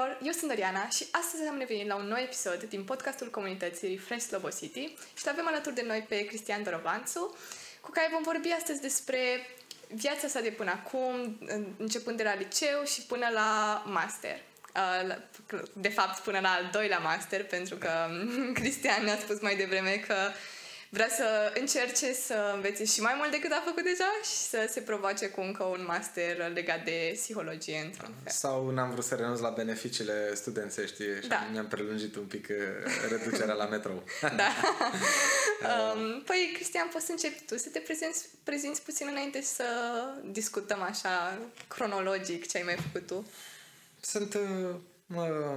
tuturor, eu sunt Doriana și astăzi am revenit la un nou episod din podcastul comunității Refresh Slobo City și avem alături de noi pe Cristian Dorovanțu, cu care vom vorbi astăzi despre viața sa de până acum, începând de la liceu și până la master. De fapt, până la al doilea master, pentru că Cristian ne-a spus mai devreme că vrea să încerce să învețe și mai mult decât a făcut deja și să se provoace cu încă un master legat de psihologie într-un fel. Sau n-am vrut să renunț la beneficiile studențești și da. mi-am prelungit un pic uh, reducerea la metrou. da. um, păi, Cristian, poți să începi tu să te prezinți, prezinți puțin înainte să discutăm așa cronologic ce ai mai făcut tu. Sunt uh, mă,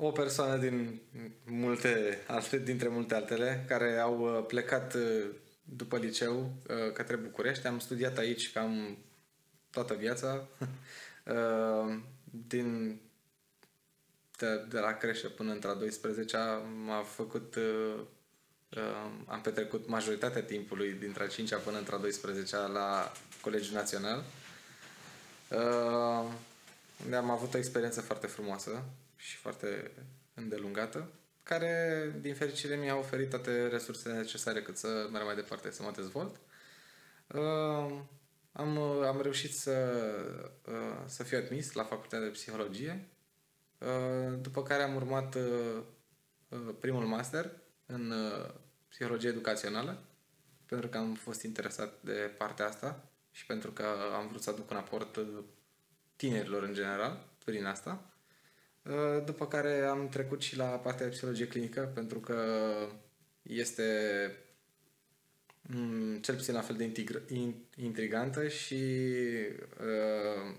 o persoană din multe alte, dintre multe altele care au uh, plecat uh, după liceu uh, către București. Am studiat aici cam toată viața. Din de, de la crește până între a 12 am făcut am petrecut majoritatea timpului dintre a 5 până între a 12 la Colegiul Național. Unde am avut o experiență foarte frumoasă și foarte îndelungată, care, din fericire, mi-a oferit toate resursele necesare cât să merg mai departe, să mă dezvolt. Uh, am, am reușit să, uh, să fiu admis la Facultatea de Psihologie, uh, după care am urmat uh, uh primul master în uh, psihologie educațională, pentru că am fost interesat de partea asta și pentru că am vrut să aduc un aport uh, tinerilor în general prin asta. Uh, după care am trecut și la partea de psihologie clinică, pentru că este mm, cel puțin la fel de intrigantă și uh,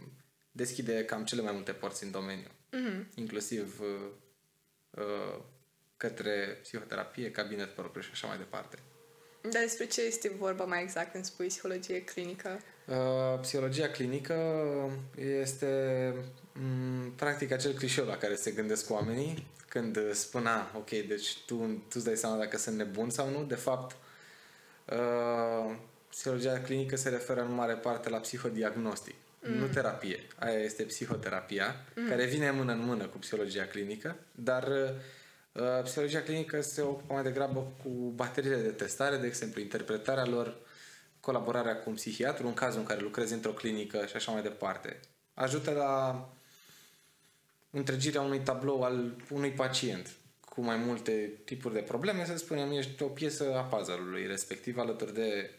deschide cam cele mai multe porți în domeniu. Mm-hmm. Inclusiv uh, uh, către psihoterapie, cabinet propriu și așa mai departe. Dar despre ce este vorba mai exact când spui psihologie clinică? Uh, psihologia clinică este m- practic acel clișeu la care se gândesc oamenii când spun, a, ok, deci tu, tu îți dai seama dacă sunt nebun sau nu. De fapt, uh, psihologia clinică se referă în mare parte la psihodiagnostic, mm. nu terapie. Aia este psihoterapia, mm. care vine mână în mână cu psihologia clinică, dar uh, psihologia clinică se ocupă mai degrabă cu bateriile de testare, de exemplu, interpretarea lor, colaborarea cu un psihiatru, în cazul în care lucrezi într-o clinică și așa mai departe. Ajută la întregirea unui tablou al unui pacient cu mai multe tipuri de probleme, să spunem, ești o piesă a puzzle-ului respectiv alături de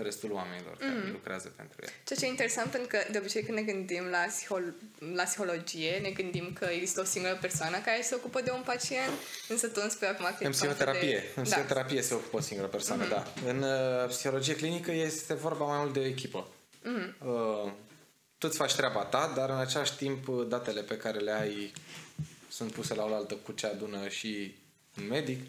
restul oamenilor care mm. lucrează pentru el. Ceea ce e interesant pentru că de obicei când ne gândim la, psihol- la psihologie, ne gândim că există o singură persoană care se ocupă de un pacient, însă tu îmi spui acum că În psihoterapie, de... în da. psihoterapie da. se ocupă o singură persoană, mm-hmm. da. În uh, psihologie clinică este vorba mai mult de echipă. Mm-hmm. Uh, tu îți faci treaba ta, dar în același timp datele pe care le ai sunt puse la oaltă cu ce adună și un medic,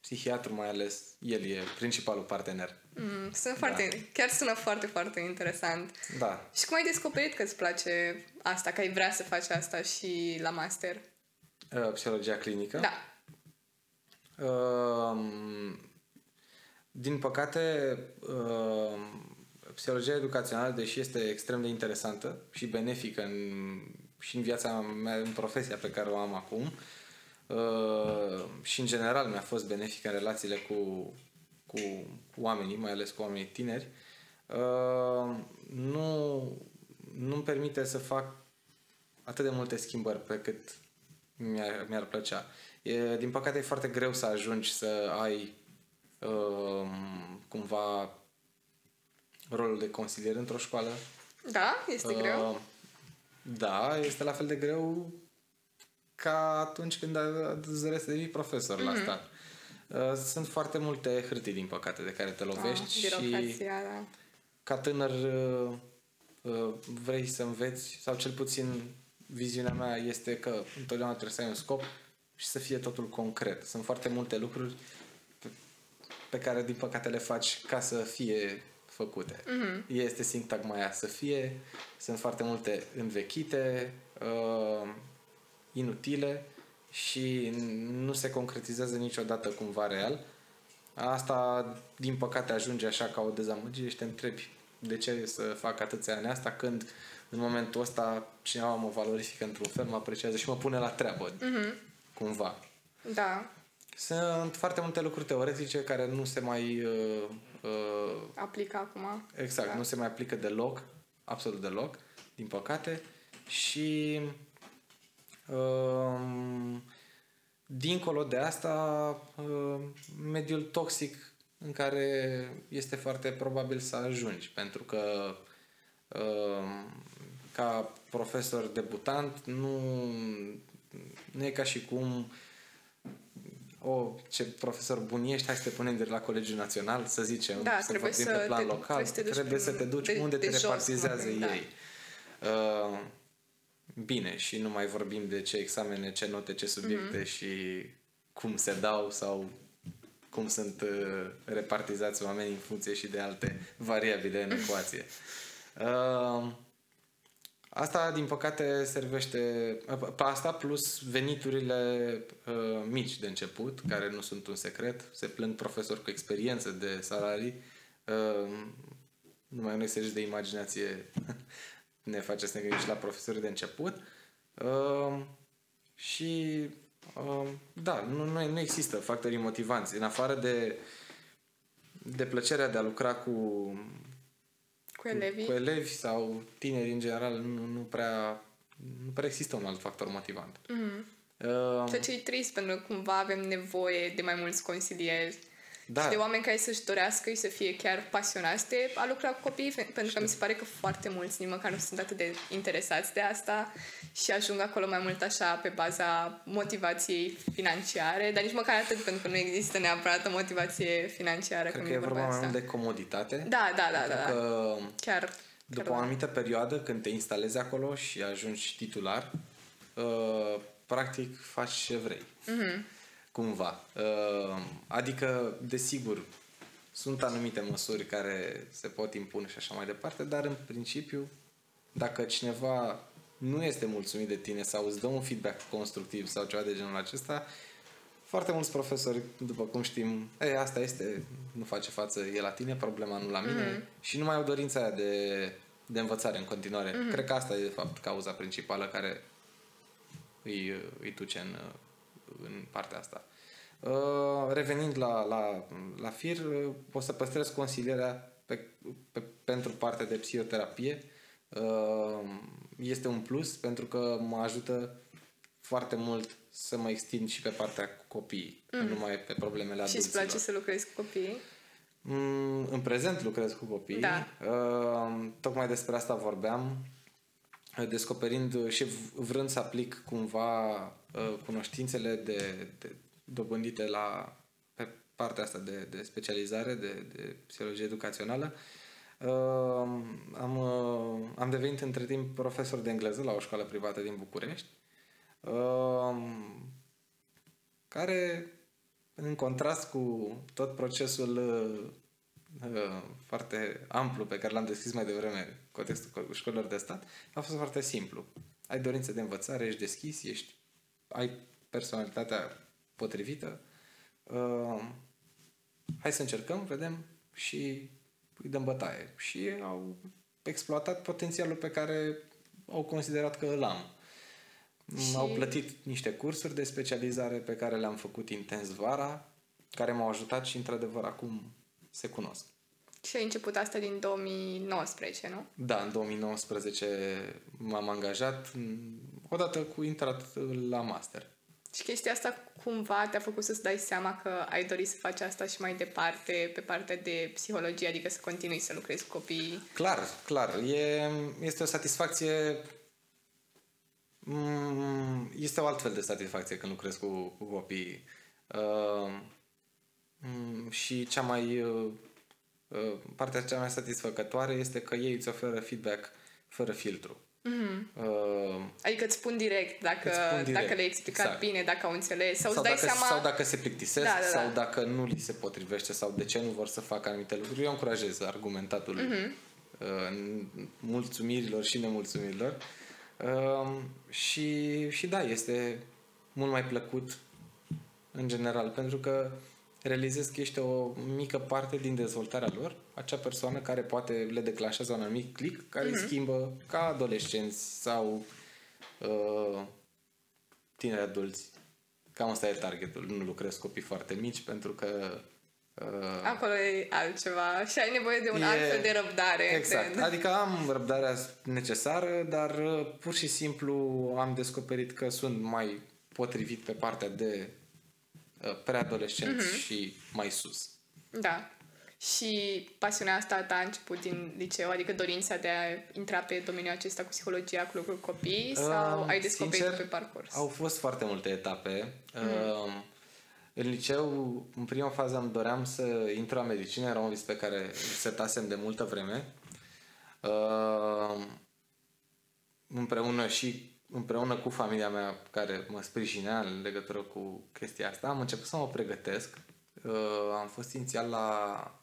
psihiatru mai ales, el e principalul partener. Mm, sunt foarte, da. chiar sună foarte, foarte interesant. Da. Și cum ai descoperit că îți place asta, că ai vrea să faci asta și la master? Uh, psihologia clinică? Da. Uh, din păcate, uh, psihologia educațională, deși este extrem de interesantă și benefică în, și în viața mea, în profesia pe care o am acum, uh, și în general mi-a fost benefică în relațiile cu, cu, cu oamenii, mai ales cu oamenii tineri, uh, nu, nu-mi permite să fac atât de multe schimbări pe cât mi-ar, mi-ar plăcea. E, din păcate e foarte greu să ajungi să ai uh, cumva rolul de consilier într-o școală. Da? Este uh, greu? Da, este la fel de greu ca atunci când îți să devii profesor mm-hmm. la mhm. stat. Uh, sunt foarte multe hârtii, din păcate, de care te ah, lovești ah, și da. ca tânăr uh, uh, vrei să înveți, sau cel puțin viziunea mea este că întotdeauna trebuie să ai un scop și să fie totul concret. Sunt foarte multe lucruri pe care, din păcate, le faci ca să fie făcute. Mm-hmm. Este sintagma aia să fie, sunt foarte multe învechite, uh, inutile și nu se concretizează niciodată cumva real. Asta, din păcate, ajunge așa ca o dezamăgire și te întrebi de ce să fac atâția ani asta când în momentul ăsta cineva mă valorifică într-un fel, mă apreciază și mă pune la treabă, Mm-hmm. cumva. Da, Sunt foarte multe lucruri teoretice care nu se mai... Uh, uh, aplică acum. exact, Da. nu se mai aplică deloc, absolut deloc, din păcate. Și um, dincolo de asta, uh, mediul toxic în care este foarte probabil să ajungi, pentru că uh, ca profesor debutant nu, nu e ca și cum o, ce profesor bun ești, hai să te punem de la Colegiul Național, să zicem, Da, să trebuie vorbim să pe plan te- local, trebuie să te duci trebuie să prin- te duci de- unde de te jos, repartizează cum ar ei. veni, Uh, bine, și nu mai vorbim de ce examene, ce note, ce subiecte Mhm. și cum se dau sau cum sunt uh, repartizați oamenii în funcție și de alte variabile în ecuație. Uh, Asta, din păcate, servește pe asta plus veniturile uh, mici de început, care nu sunt un secret. Se plâng profesori cu experiență de salarii. Uh, numai un exercițiu de imaginație ne face să ne gândim și la profesori de început. Uh, și uh, da, nu, nu, nu există factorii motivanți. În afară de, de plăcerea de a lucra cu Cu elevii. cu elevi sau tineri în general nu, nu prea nu prea există un alt factor motivant. Mm. Uh, Ceea ce e trist, pentru că cumva avem nevoie de mai mulți consilieri da, și de oameni care să-și dorească și să fie chiar pasionați de a lucra cu copii, fe- pentru că mi se pare că foarte mulți nici măcar nu sunt atât de interesați de asta și ajung acolo mai mult așa pe baza motivației financiare, dar nici măcar atât, pentru că nu există neapărat o motivație financiară cred când că e e vorba vorba de mai asta. mult de comoditate. Da, da, da, da, da. Că Chiar, după chiar o da. anumită perioadă, când te instalezi acolo și ajungi titular, uh, practic faci ce vrei. Mhm. Cumva. Uh, adică, desigur, sunt anumite măsuri care se pot impune și așa mai departe, dar în principiu, dacă cineva nu este mulțumit de tine sau îți dă un feedback constructiv sau ceva de genul acesta, foarte mulți profesori, după cum știm, e, asta este, nu face față, e la tine, problema nu la mine Mhm. și nu mai au dorința aia de, de învățare în continuare. Cred că asta e, de fapt, cauza principală care îi, îi duce în, în partea asta. Uh, Revenind la, la, la FIR, uh, o să păstrez consilierea pe, pe, pentru partea de psihoterapie. Uh, Este un plus pentru că mă ajută foarte mult să mă extind și pe partea cu copiii, mm. nu numai pe problemele Și îți adulților. place să lucrezi cu copiii? Mm, În prezent lucrez cu copii. Da. Uh, Tocmai despre asta vorbeam, uh, descoperind și v- vrând să aplic cumva uh, cunoștințele de, de dobândite la pe partea asta de, de specializare, de, de psihologie educațională. Uh, am, uh, am devenit între timp profesor de engleză la o școală privată din București, uh, care în contrast cu tot procesul uh, uh, foarte amplu pe care l-am deschis mai devreme, contextul școlilor de stat, a fost foarte simplu. Ai dorință de învățare, ești deschis, ești, ai personalitatea potrivită. Uh, hai să încercăm, vedem și îi dăm bătaie. Și au exploatat potențialul pe care au considerat că îl am. Și- Au plătit niște cursuri de specializare pe care le-am făcut intens vara, care m-au ajutat și, într-adevăr, acum se cunosc. Și ai început asta din 2019, nu? Da, în 2019 m-am angajat m, odată cu intrat la master. Și chestia asta cumva te-a făcut să-ți dai seama că ai dori să faci asta și mai departe pe partea de psihologie, adică să continui să lucrezi cu copiii. Clar, clar. E, este o satisfacție mm, este o altfel de satisfacție când lucrezi cu, cu copiii. Uh, mm, și cea mai uh, uh, partea cea mai satisfăcătoare este că ei îți oferă feedback fără filtru. Mm-hmm. Uh, Adică îți spun direct dacă, Îți spun direct, dacă le-ai explicat exact. bine, dacă au înțeles, sau, sau, îți dai dacă, seama... sau dacă se plictisesc, Da, da, da. sau dacă nu li se potrivește, sau de ce nu vor să facă anumite lucruri. Eu încurajez argumentatul Mhm. uh, mulțumirilor și nemulțumirilor. Uh, și, și da, este mult mai plăcut în general, pentru că realizezi că ești o mică parte din dezvoltarea lor, acea persoană care poate le declanșează un anumit click care mm-hmm. îi schimbă ca adolescenți sau uh, tineri adulți. Cam asta e targetul. Nu lucrez copii foarte mici pentru că Uh, Acolo e altceva și ai nevoie de un e, alt fel de răbdare. Exact. Cred. Adică am răbdarea necesară, dar uh, pur și simplu am descoperit că sunt mai potrivit pe partea de uh, preadolescenți uh-huh. și mai sus. Da. Și pasiunea asta ta a început din liceu, adică dorința de a intra pe domeniul acesta cu psihologia, cu lucruri copii sau uh, ai descoperit sincer, pe parcurs? Au fost foarte multe etape. Uh-huh. Uh, în liceu, în prima fază, îmi doream să intru la medicină, era un vis pe care îl setasem de multă vreme. Uh, împreună și împreună cu familia mea care mă sprijinea în legătură cu chestia asta, am început să mă pregătesc. Uh, am fost inițial la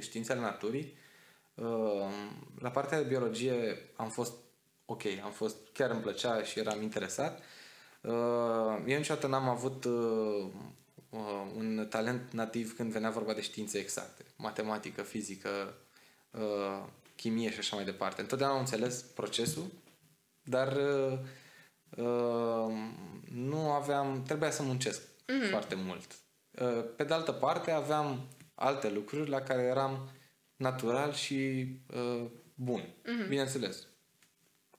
științele naturii. Uh, la partea de biologie am fost ok, am fost, chiar îmi plăcea și eram interesat. Uh, eu niciodată n-am avut uh, uh, un talent nativ când venea vorba de științe exacte, matematică, fizică, uh, chimie și așa mai departe. Întotdeauna am înțeles procesul, dar uh, uh, nu aveam, trebuia să muncesc mm-hmm. foarte mult. Uh, pe de altă parte, aveam alte lucruri la care eram natural și uh, bun. Mm-hmm. Bineînțeles.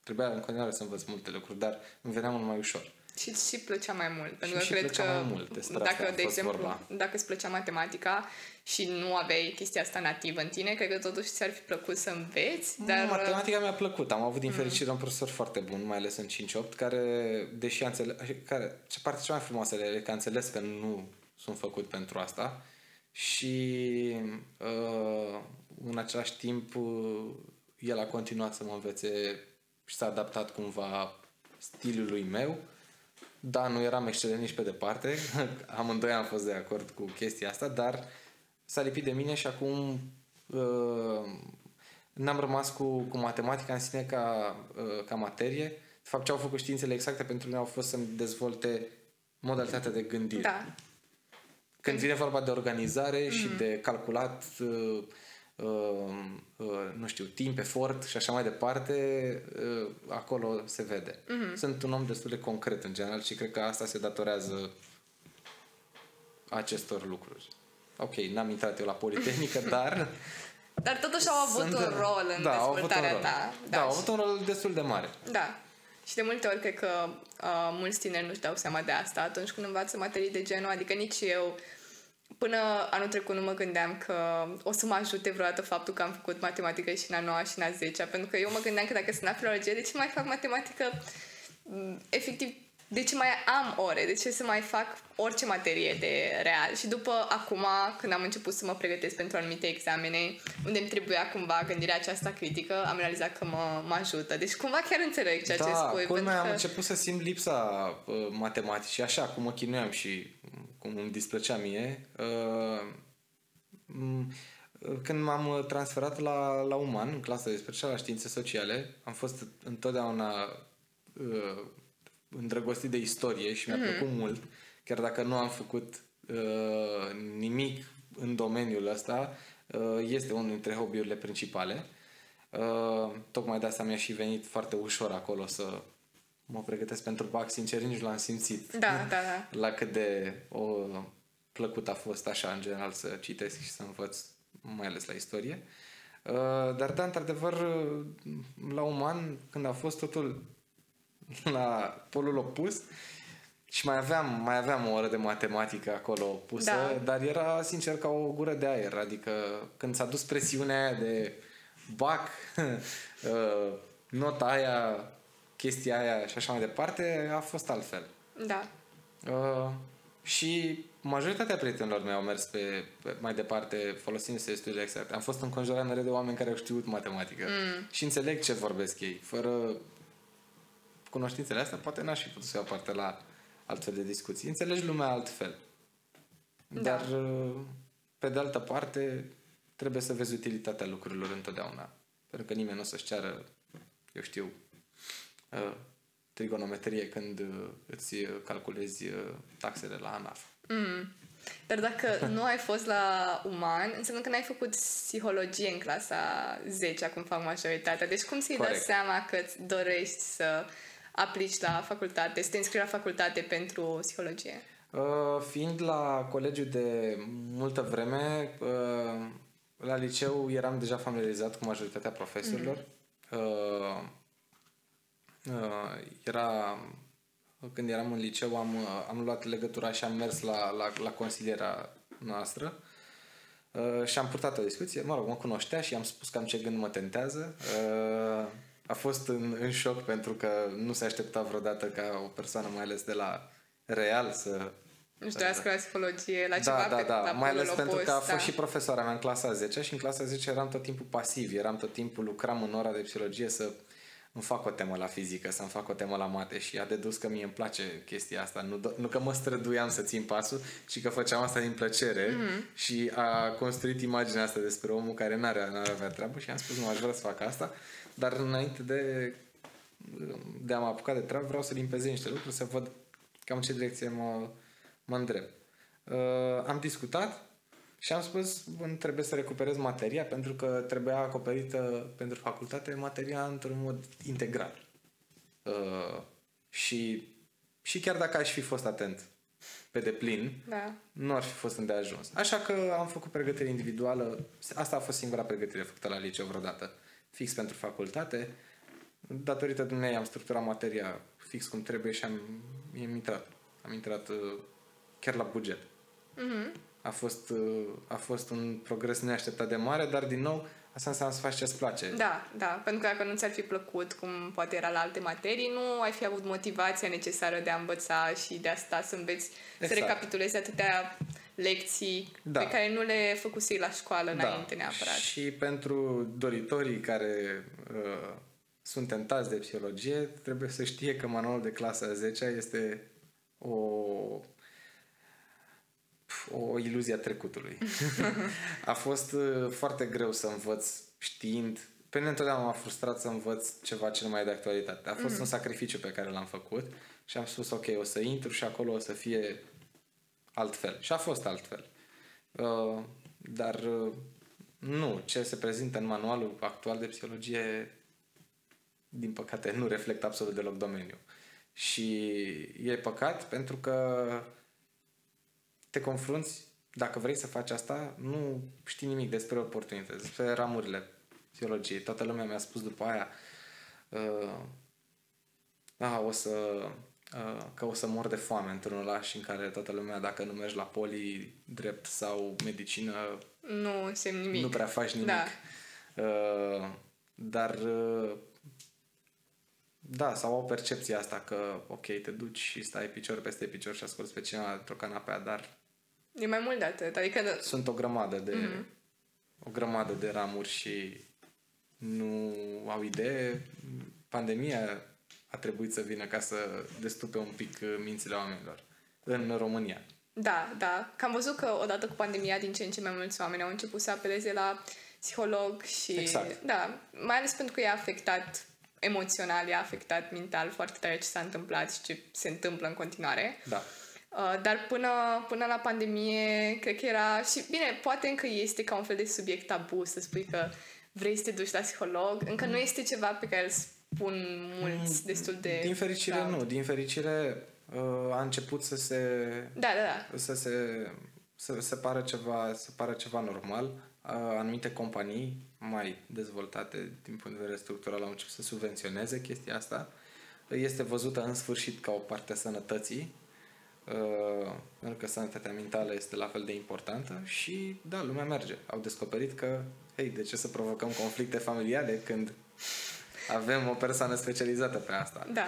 Trebuia în continuare să învăț multe lucruri, dar îmi venea mult mai ușor. Și și plăcea mai mult. Pentru că cred că mai mult, dacă, de exemplu, vorba. dacă îți plăcea matematica și nu aveai chestia asta nativă în tine, cred că totuși ți-ar fi plăcut să înveți. Dar... Matematica mi-a plăcut. Am avut din mm. fericire mm. un profesor foarte bun, mai ales în 5-8, care, deși a înțeles, care, ce parte cea mai frumoasă e că a înțeles că nu sunt făcut pentru asta și uh, în același timp uh, el a continuat să mă învețe și s-a adaptat cumva stilului meu da, nu eram excelent nici pe departe, amândoi am fost de acord cu chestia asta, dar s-a lipit de mine și acum uh, n-am rămas cu, cu matematica în sine ca, uh, ca materie. De fapt, ce au făcut științele exacte pentru mine au fost să-mi dezvolte modalitatea de gândire. Da. Când vine vorba de organizare mm-hmm. și de calculat uh, Uh, uh, nu știu, timp, efort și așa mai departe, uh, acolo se vede. Mm-hmm. Sunt un om destul de concret în general și cred că asta se datorează acestor lucruri. Ok, n-am intrat eu la Politehnică, dar... Dar totuși au avut sunt, un rol în da, dezvoltarea rol. ta. Da, da au avut un rol destul de mare. Da. Și de multe ori cred că uh, mulți tineri nu-și dau seama de asta atunci când învață materii de genul, adică nici eu Până anul trecut nu mă gândeam că o să mă ajute vreodată faptul că am făcut matematică și în a noua și în a zecea, pentru că eu mă gândeam că dacă sunt la filologie, de ce mai fac matematică mm, efectiv de ce mai am ore, de ce să mai fac orice materie de real. Și după acum, când am început să mă pregătesc pentru anumite examene, unde îmi trebuia cumva gândirea aceasta critică, am realizat că mă, mă ajută. Deci cumva chiar înțeleg ceea da, ce spui. Da, că... am început să simt lipsa uh, matematicii, așa cum mă chinuiam și cum îmi displăcea mie. Uh, când m-am transferat la, la uman, în clasa de special la științe sociale, am fost întotdeauna uh, îndrăgostit de istorie și mi-a mm. plăcut mult, chiar dacă nu am făcut uh, nimic în domeniul ăsta, uh, este unul dintre hobby-urile principale. Uh, tocmai de asta mi-a și venit foarte ușor acolo să mă pregătesc pentru BAC, sincer, nici l-am simțit. Da, da, da. La cât de o, plăcut a fost așa, în general, să citesc și să învăț, mai ales la istorie. Uh, dar, da, într-adevăr, la uman, când a fost totul la polul opus și mai aveam, mai aveam o oră de matematică acolo pusă, da. dar era sincer ca o gură de aer. Adică când s-a dus presiunea aia de bac, uh, nota aia, chestia aia și așa mai departe, a fost altfel. Da. Uh, și majoritatea prietenilor mei au mers pe, pe mai departe folosindu-se studiile exacte. Am fost înconjurat mereu de oameni care au știut matematică mm. și înțeleg ce vorbesc ei, fără cunoștințele astea, poate n-aș fi putut să iau parte la altfel de discuții. Înțelegi lumea altfel. Da. Dar, pe de altă parte, trebuie să vezi utilitatea lucrurilor întotdeauna. Pentru că nimeni nu o să-și ceară, eu știu, uh, trigonometrie când uh, îți calculezi uh, taxele la ANAF. Mm. Dar dacă nu ai fost la uman, înseamnă că n-ai făcut psihologie în clasa 10, acum fac majoritatea. Deci cum ți-ai dat seama că îți dorești să aplici la facultate, să te înscrii la facultate pentru psihologie? Uh, fiind la colegiu de multă vreme, uh, la liceu eram deja familiarizat cu majoritatea profesorilor. Mm-hmm. Uh, uh, era când eram în liceu, am, am luat legătura și am mers la, la, la consiliera noastră uh, și am purtat o discuție. Mă rog, mă cunoștea și am spus cam ce gând mă tentează. Uh, a fost în, în șoc pentru că nu se aștepta vreodată ca o persoană, mai ales de la real, să nu știu, la psihologie, la da, ceva da, pe da, la mai ales opus, pentru că a fost da. și profesoara mea în clasa 10 și în clasa 10 eram tot timpul pasiv, eram tot timpul, lucram în ora de psihologie să îmi fac o temă la fizică, să-mi fac o temă la mate și a dedus că mie îmi place chestia asta. Nu, nu că mă străduiam să țin pasul, ci că făceam asta din plăcere mm-hmm. și a construit imaginea asta despre omul care n-are, n-are avea treabă și am spus, nu aș vrea să fac asta, dar înainte de, de a mă apuca de treabă vreau să limpeze niște lucruri, să văd cam ce direcție mă, mă îndrept. Uh, am discutat și am spus, bun, trebuie să recuperez materia pentru că trebuia acoperită pentru facultate materia într-un mod integral. Uh, și, și chiar dacă aș fi fost atent pe deplin, da. nu ar fi fost îndeajuns. Așa că am făcut pregătire individuală. Asta a fost singura pregătire făcută la liceu vreodată. Fix pentru facultate. Datorită dumnei am structurat materia fix cum trebuie și am, am intrat. Am intrat uh, chiar la buget. Mm-hmm. A fost, uh, a fost un progres neașteptat de mare, dar din nou asta înseamnă să faci ce-ți place. Da, da, pentru că dacă nu ți-ar fi plăcut, cum poate era la alte materii, nu ai fi avut motivația necesară de a învăța și de a sta să înveți, exact. să recapitulezi atâtea lecții da. pe care nu le făcusei la școală da. înainte neapărat. Și pentru doritorii care uh, sunt tentați de psihologie, trebuie să știe că manualul de clasa 10 este o o iluzie a trecutului. a fost uh, foarte greu să învăț știind. Pe mine întotdeauna m-a frustrat să învăț ceva ce nu mai e de actualitate. A fost mm-hmm. un sacrificiu pe care l-am făcut și am spus ok, o să intru și acolo o să fie altfel. Și a fost altfel. Uh, dar uh, nu, ce se prezintă în manualul actual de psihologie din păcate nu reflectă absolut deloc domeniul. Și e păcat pentru că te confrunți, dacă vrei să faci asta, nu știi nimic despre oportunități, despre ramurile psihologiei. Toată lumea mi-a spus după aia uh, a, o să, uh, că o să mor de foame într-un oraș în care toată lumea, dacă nu mergi la poli, drept sau medicină, nu însemn nimic. Nu prea faci nimic. Da. Uh, dar uh, da, sau au percepția asta că, ok, te duci și stai picior peste picior și asculti pe cineva într-o canapea, dar E mai mult de atât. Adică... Sunt o grămadă de mm-hmm. o grămadă de ramuri și nu au idee. Pandemia a trebuit să vină ca să destupe un pic mințile oamenilor în România. Da, da. Că am văzut că odată cu pandemia din ce în ce mai mulți oameni au început să apeleze la psiholog și... Exact. Da, mai ales pentru că i-a afectat emoțional, i-a afectat mental foarte tare ce s-a întâmplat și ce se întâmplă în continuare. Da. Uh, dar până, până la pandemie, cred că era... Și bine, poate încă este ca un fel de subiect tabu să spui că vrei să te duci la psiholog. Încă nu este ceva pe care îl spun mulți mm, destul de... Din fericire proud. nu. Din fericire uh, a început să se... Da, da, da. Să se... Să se pară ceva, să pară ceva normal. Uh, anumite companii mai dezvoltate din punct de vedere structural au început să subvenționeze chestia asta. Este văzută în sfârșit ca o parte a sănătății Uh, pentru că sănătatea mentală este la fel de importantă și da, lumea merge. Au descoperit că, hei, de ce să provocăm conflicte familiale când avem o persoană specializată pe asta? Da.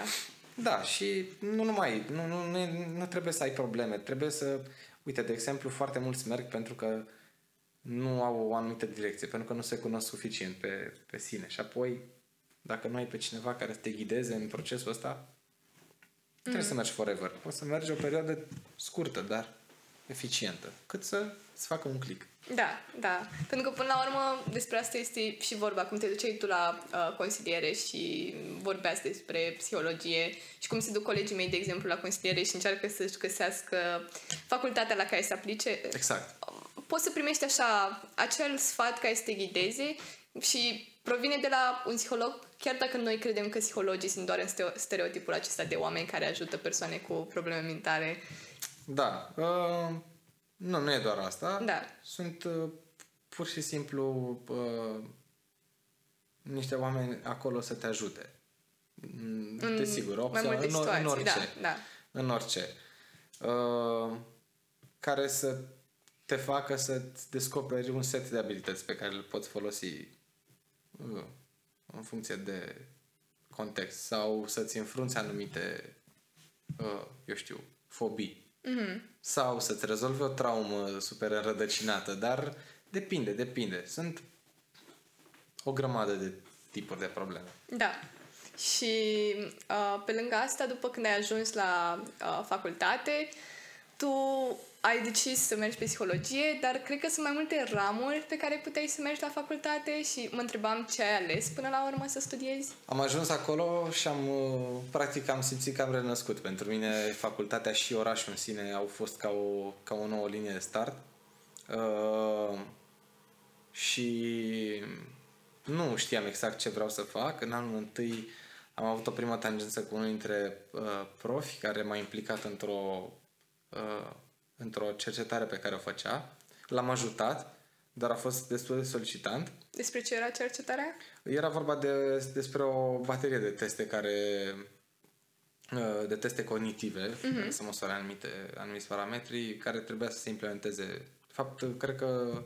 Da, și nu numai, nu, nu, nu, nu trebuie să ai probleme, trebuie să, uite, de exemplu, foarte mulți merg pentru că nu au o anumită direcție, pentru că nu se cunosc suficient pe, pe sine și apoi, dacă nu ai pe cineva care să te ghideze în procesul ăsta, trebuie mm. să mergi forever. Poți să mergi o perioadă scurtă, dar eficientă, cât să îți facă un click. Da, da. Pentru că, până la urmă, despre asta este și vorba. Cum te duceai tu la uh, consiliere și vorbeați despre psihologie și cum se duc colegii mei, de exemplu, la consiliere și încearcă să-și găsească facultatea la care să aplice. Exact. Poți să primești așa acel sfat care să te ghideze și provine de la un psiholog, chiar dacă noi credem că psihologii sunt doar în stereotipul acesta de oameni care ajută persoane cu probleme mentale. Da. Uh, nu, nu e doar asta. Da. Sunt uh, pur și simplu uh, niște oameni acolo să te ajute. Mm, în Desigur, opția, mai multe în, situații, în orice. Da, da. În orice. Uh, care să te facă să descoperi un set de abilități pe care le poți folosi uh, în funcție de context sau să-ți înfrunți anumite, uh, eu știu, fobii. Mm-hmm. Sau să-ți rezolvi o traumă super înrădăcinată, dar depinde, depinde. Sunt o grămadă de tipuri de probleme. Da. Și uh, pe lângă asta, după când ai ajuns la uh, facultate, tu ai decis să mergi pe psihologie, dar cred că sunt mai multe ramuri pe care puteai să mergi la facultate și mă întrebam ce ai ales până la urmă să studiezi. Am ajuns acolo și am, uh, practic, am simțit că am renăscut. Pentru mine, facultatea și orașul în sine au fost ca o, ca o nouă linie de start. Uh, și nu știam exact ce vreau să fac. În anul întâi am avut o primă tangență cu unul dintre uh, profi care m-a implicat într-o uh, într-o cercetare pe care o făcea. L-am ajutat, dar a fost destul de solicitant. Despre ce era cercetarea? Era vorba de, despre o baterie de teste care uh, de teste cognitive, uh-huh. care să măsoare anumite, anumiți parametri, care trebuia să se implementeze. De fapt, cred că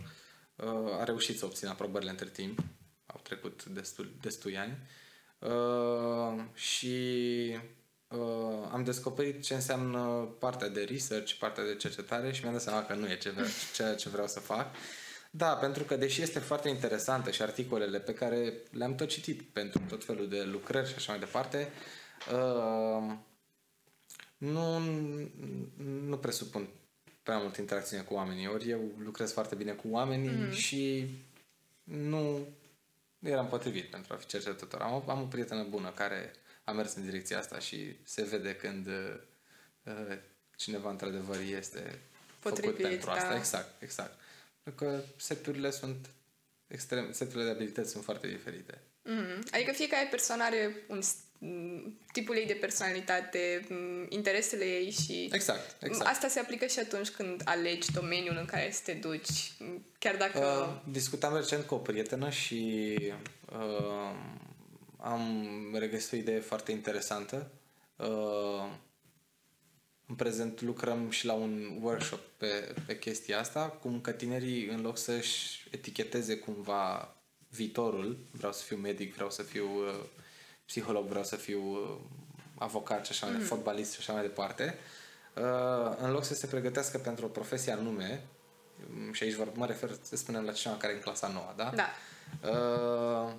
uh, a reușit să obțină aprobările între timp. Au trecut destul, destui ani. Uh, și uh, am descoperit ce înseamnă partea de research, partea de cercetare și mi-am dat seama că nu e ce vreau, ceea ce vreau să fac. Da, pentru că deși este foarte interesantă și articolele pe care le-am tot citit pentru tot felul de lucrări și așa mai departe, uh, nu, nu presupun prea mult interacțiune cu oamenii. Ori eu lucrez foarte bine cu oamenii mm. și nu eram potrivit pentru a fi cercetător. Am, am o prietenă bună care a mers în direcția asta și se vede când uh, uh cineva într-adevăr este Potrivit, făcut pentru da. asta. Exact, exact. Pentru că seturile sunt extrem, seturile de abilități sunt foarte diferite. Mm-hmm. Adică fiecare persoană are un tipul ei de personalitate, interesele ei și... Exact, exact. Asta se aplică și atunci când alegi domeniul în care să te duci, chiar dacă... Uh, discutam recent cu o prietenă și uh, am regăsit o idee foarte interesantă. Uh, în prezent lucrăm și la un workshop pe, pe chestia asta, cum că tinerii, în loc să-și eticheteze cumva viitorul, vreau să fiu medic, vreau să fiu uh, psiholog, vreau să fiu uh, avocat și așa mai mm. fotbalist și așa mai departe, uh, în loc să se pregătească pentru o profesie anume, și aici mă refer, să spunem, la cineva care e în clasa nouă, da? Da. Uh,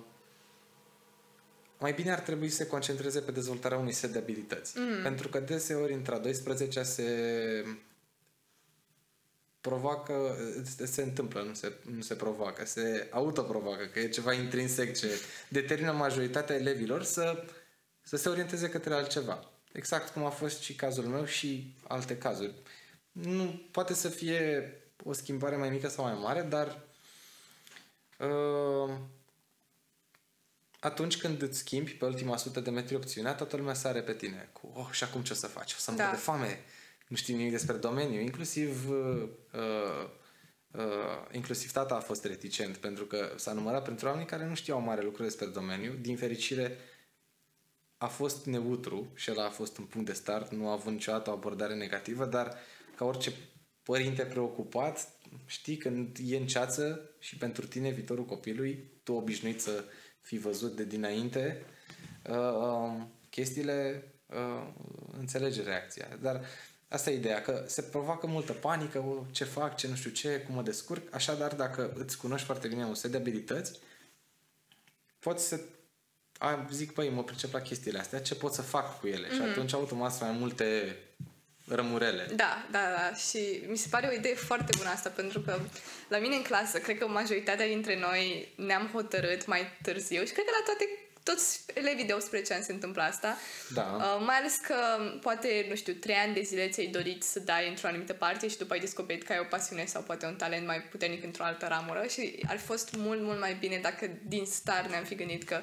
mai bine ar trebui să se concentreze pe dezvoltarea unui set de abilități. Mm. Pentru că deseori între a 12 se provoacă, se întâmplă, nu se, nu se provoacă, se autoprovoacă, că e ceva intrinsec ce determină majoritatea elevilor să, să se orienteze către altceva. Exact cum a fost și cazul meu și alte cazuri. Nu poate să fie o schimbare mai mică sau mai mare, dar uh, atunci când îți schimbi pe ultima sută de metri opțiunea, toată lumea sare pe tine cu, oh, și acum ce o să faci? O să mă da. de foame, nu știu nimic despre domeniu. Inclusiv, uh, uh, uh, inclusiv tata a fost reticent, pentru că s-a numărat pentru oameni care nu știau mare lucru despre domeniu. Din fericire, a fost neutru și el a fost un punct de start, nu a avut niciodată o abordare negativă, dar ca orice părinte preocupat, știi, când e în ceață și pentru tine viitorul copilului, tu obișnuit să fi văzut de dinainte, uh, um, chestiile uh, înțelege reacția. Dar asta e ideea, că se provoacă multă panică, ce fac, ce nu știu ce, cum mă descurc. Așadar, dacă îți cunoști foarte bine un set de abilități, poți să a, zic, păi, mă pricep la chestiile astea, ce pot să fac cu ele? Mm-hmm. Și mhm. atunci automat mai multe rămurele. Da, da, da. Și mi se pare o idee foarte bună asta, pentru că la mine în clasă, cred că majoritatea dintre noi ne-am hotărât mai târziu și cred că la toate toți elevii de 18 ani se întâmplă asta. Da. Uh, mai ales că poate, nu știu, 3 ani de zile ți-ai dorit să dai într-o anumită parte și după ai descoperit că ai o pasiune sau poate un talent mai puternic într-o altă ramură și ar fi fost mult, mult mai bine dacă din start ne-am fi gândit că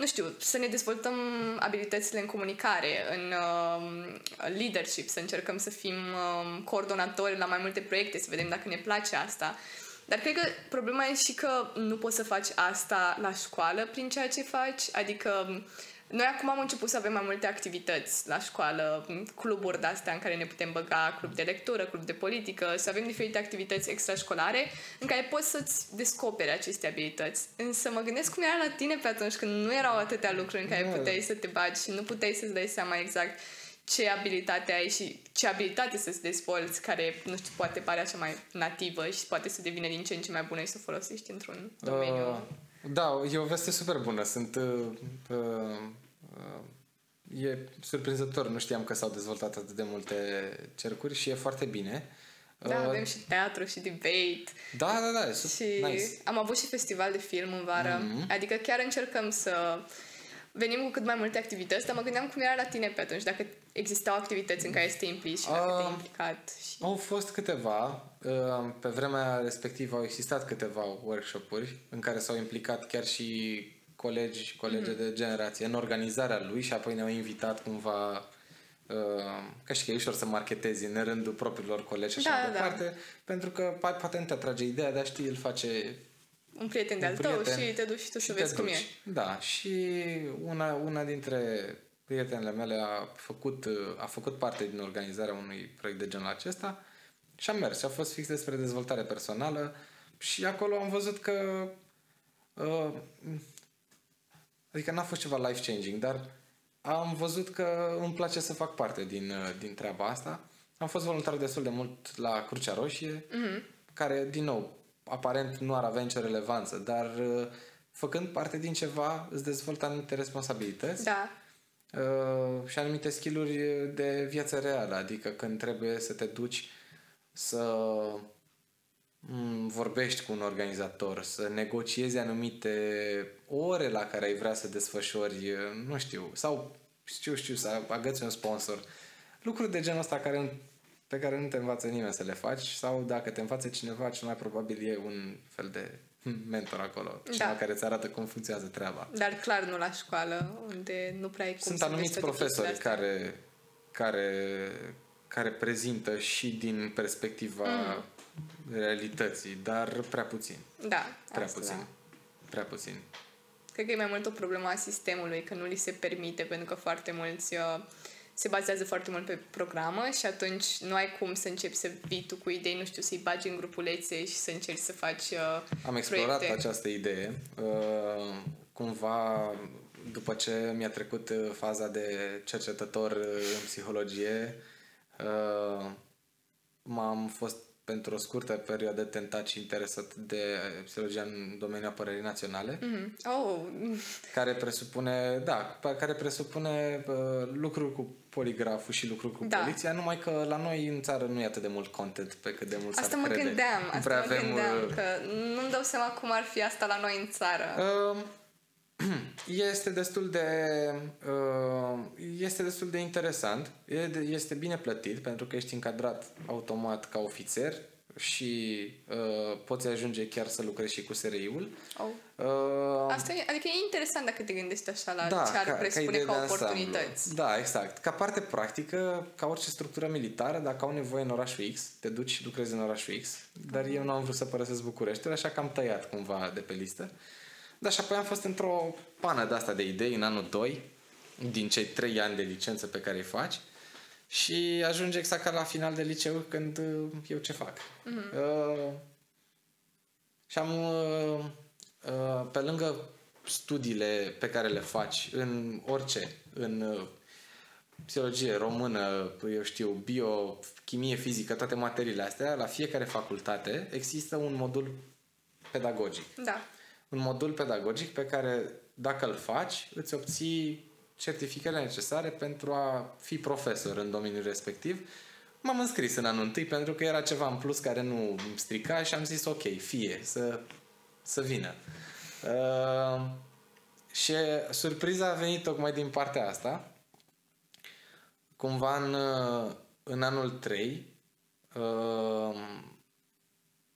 nu știu, să ne dezvoltăm abilitățile în comunicare, în uh, leadership, să încercăm să fim uh, coordonatori la mai multe proiecte, să vedem dacă ne place asta. Dar cred că problema e și că nu poți să faci asta la școală prin ceea ce faci, adică noi acum am început să avem mai multe activități la școală, cluburi de-astea în care ne putem băga, club de lectură, club de politică, să avem diferite activități extrașcolare în care poți să-ți descoperi aceste abilități. Însă mă gândesc cum era la tine pe atunci când nu erau atâtea lucruri în care Da. puteai să te bagi și nu puteai să-ți dai seama exact ce abilitate ai și ce abilitate să-ți dezvolți, care, nu știu, poate pare așa mai nativă și poate să devină din ce în ce mai bună și să o folosești într-un domeniu. Uh, da, e o veste super bună. Sunt... Uh, uh, uh, e surprinzător. Nu știam că s-au dezvoltat atât de multe cercuri și e foarte bine. Da, Uh, avem și teatru și debate da, da, da, e super și nice. am avut și festival de film în vară. Mhm. Adică chiar încercăm să venim cu cât mai multe activități, dar mă gândeam cum era la tine pe atunci, dacă existau activități în care să te implici și dacă Ah. te-ai implicat. Și... Au fost câteva, uh, pe vremea respectivă au existat câteva workshop-uri în care s-au implicat chiar și colegi și colege de generație în organizarea lui și apoi ne-au invitat cumva uh, ca și că e ușor să marketezi în rândul propriilor colegi și așa Da, mai da, da. departe, pentru că pa- poate nu te atrage ideea, dar știi, îl face Un prieten de-al un tău prieten și te duci și tu și să te vezi cum duci. e. Da, și una, una dintre prietenele mele a făcut, a făcut parte din organizarea unui proiect de genul acesta și am mers. Și a fost fix despre dezvoltare personală și acolo am văzut că uh, adică n-a fost ceva life-changing, dar am văzut că îmi place să fac parte din, uh, din treaba asta. Am fost voluntar destul de mult la Crucea Roșie, Mhm. care, din nou, aparent nu ar avea nicio relevanță, dar uh, făcând parte din ceva, îți dezvoltă anumite responsabilități Da, uh, și anumite skill-uri de viață reală, adică când trebuie să te duci să mm, vorbești cu un organizator, să negociezi anumite ore la care ai vrea să desfășori, uh, nu știu, sau știu, știu, să agăți un sponsor. Lucruri de genul ăsta care, pe care nu te învață nimeni să le faci sau dacă te învață cineva, cel mai probabil e un fel de mentor acolo, cineva Da. care îți arată cum funcționează treaba. dar clar nu la școală, unde nu prea ai cum Sunt să anumiți înveți toate profesori chestiile astea. care, care, care prezintă și din perspectiva Mm. realității, dar prea puțin. Da, Prea asta puțin. da. Prea puțin. Cred că e mai mult o problemă a sistemului, că nu li se permite, pentru că foarte mulți uh, se bazează foarte mult pe programă și atunci nu ai cum să începi să vii tu cu idei, nu știu, să-i bagi în grupulețe și să încerci să faci uh, Am explorat proiecte. această idee. Uh, cumva, după ce mi-a trecut uh, faza de cercetător uh, în psihologie, uh, m-am fost pentru o scurtă perioadă tentat și interesat de psihologia în domeniul apărării naționale. Mhm. Oh, care presupune, da, pe- care presupune uh, lucruri cu poligraful și lucruri cu Da. poliția, numai că la noi în țară nu e atât de mult content pe cât de mult asta s-ar mă crede. gândeam, Nu asta prea mă avem, gândeam, uh, că nu-mi dau seama cum ar fi asta la noi în țară. Uh, este destul de uh, este destul de interesant. E de- Este bine plătit pentru că ești încadrat automat ca ofițer și uh, poți ajunge chiar să lucrezi și cu SRI-ul. Oh. Uh, Asta e, adică e interesant dacă te gândești așa la da, ce ar presupune idee ca, de ansamblu. oportunități. Da, exact. Ca parte practică, ca orice structură militară, dacă au nevoie în orașul X, te duci și lucrezi în orașul X. Dar eu nu am vrut să părăsesc Bucureștiul, așa că am tăiat cumva de pe listă. Dar și apoi am fost într-o pană de asta de idei în anul 2, din cei 3 ani de licență pe care îi faci. Și ajunge exact ca la final de liceu când uh, eu ce fac. Uh, și am, uh, uh, pe lângă studiile pe care le faci în orice, în uh, psihologie română, eu știu, bio, chimie, fizică, toate materiile astea, la fiecare facultate există un modul pedagogic. Da. Un modul pedagogic pe care, dacă îl faci, îți obții certificările necesare pentru a fi profesor în domeniul respectiv. M-am înscris în anul întâi pentru că era ceva în plus care nu îmi strica și am zis ok, fie, să, să vină. Uh, și surpriza a venit tocmai din partea asta. Cumva în, în anul 3, uh,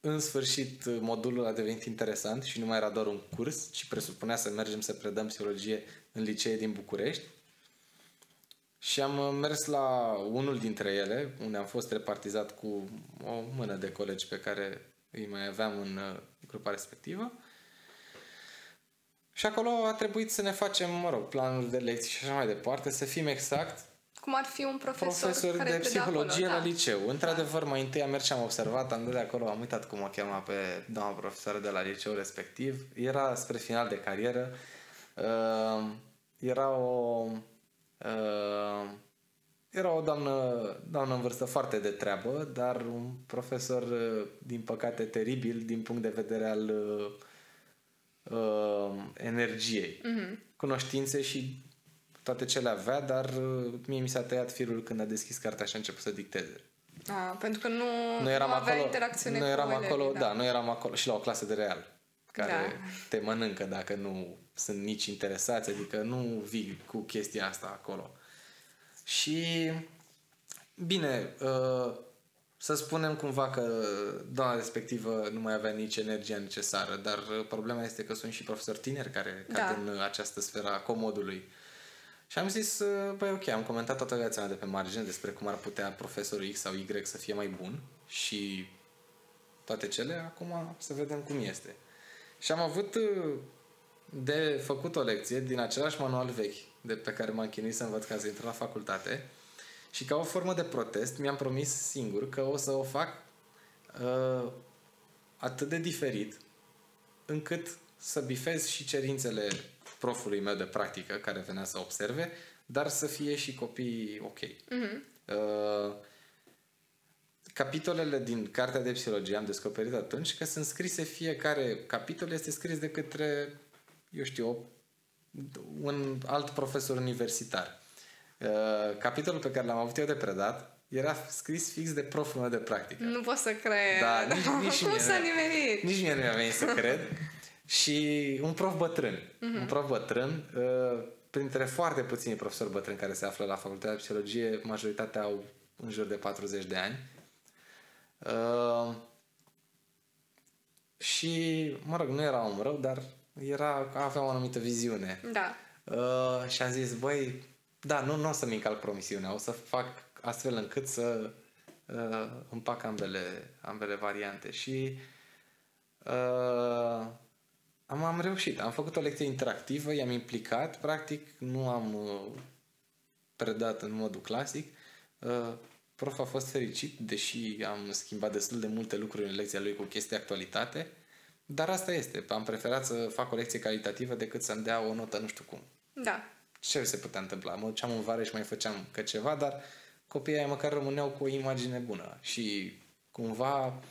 în sfârșit modulul a devenit interesant și nu mai era doar un curs, ci presupunea să mergem să predăm psihologie în licee din București. Și am mers la unul dintre ele, unde am fost repartizat cu o mână de colegi pe care îi mai aveam în grupa respectivă. Și acolo a trebuit să ne facem, mă rog, planul de lecții și așa mai departe, să fim exact cum ar fi un profesor, profesor care de psihologie acolo, la da. liceu. Într-adevăr, da. mai întâi am mers și am observat, am dat de acolo, am uitat cum o chema pe doamna profesoară de la liceu respectiv. Era spre final de carieră. Uh, era o... Uh, era o doamnă, doamnă în vârstă foarte de treabă, dar un profesor, uh, din păcate, teribil din punct de vedere al uh, uh, energiei. Mm-hmm. Cunoștințe și toate ce le avea, dar uh, mie mi s-a tăiat firul când a deschis cartea și a început să dicteze. A, pentru că nu, Nu eram nu avea acolo, interacțiune nu cu eram elevii, acolo, da. da, nu eram acolo și la o clasă de real care Da. te mănâncă dacă nu sunt nici interesați, adică nu vii cu chestia asta acolo. Și bine, uh, să spunem cumva că doamna respectivă nu mai avea nici energia necesară, dar uh, problema este că sunt și profesori tineri care Da. cad în această sferă a comodului. Și am zis, uh, băi ok, am comentat toată viața mea de pe margine despre cum ar putea profesorul X sau Y să fie mai bun și toate cele, acum să vedem cum este. Și am avut uh, de făcut o lecție din același manual vechi de pe care m-am chinuit să învăț ca să intru la facultate și ca o formă de protest mi-am promis singur că o să o fac uh, atât de diferit încât să bifez și cerințele profului meu de practică care venea să observe, dar să fie și copii ok. Mhm. Uh, capitolele din cartea de psihologie am descoperit atunci că sunt scrise fiecare capitol este scris de către, eu știu, o- un alt profesor universitar. Uh, capitolul pe care l-am avut eu de predat era scris fix de proful meu de practică. Nu pot să cred. Da, nici, nici nu mie s-a nu- nimerit. Nici mie nu mi-a venit să cred. Și un prof bătrân. Mhm. Un prof bătrân, uh, printre foarte puțini profesori bătrâni care se află la Facultatea de Psihologie, majoritatea au în jur de 40 de ani. Uh, și, mă rog, nu era om rău, dar era, avea o anumită viziune. Da. Uh, și am zis, băi, da, nu, nu o să-mi încalc promisiunea, o să fac astfel încât să uh, împac ambele, ambele variante. Și uh, am, am reușit. Am făcut o lecție interactivă, i-am implicat, practic, nu am uh, predat în modul clasic. Uh, prof a fost fericit, deși am schimbat destul de multe lucruri în lecția lui cu chestii de actualitate, dar asta este. Am preferat să fac o lecție calitativă decât să-mi dea o notă nu știu cum Da. ce se putea întâmpla? Mă duceam în vară și mai făceam că ceva, dar copiii aia măcar rămâneau cu o imagine bună și cumva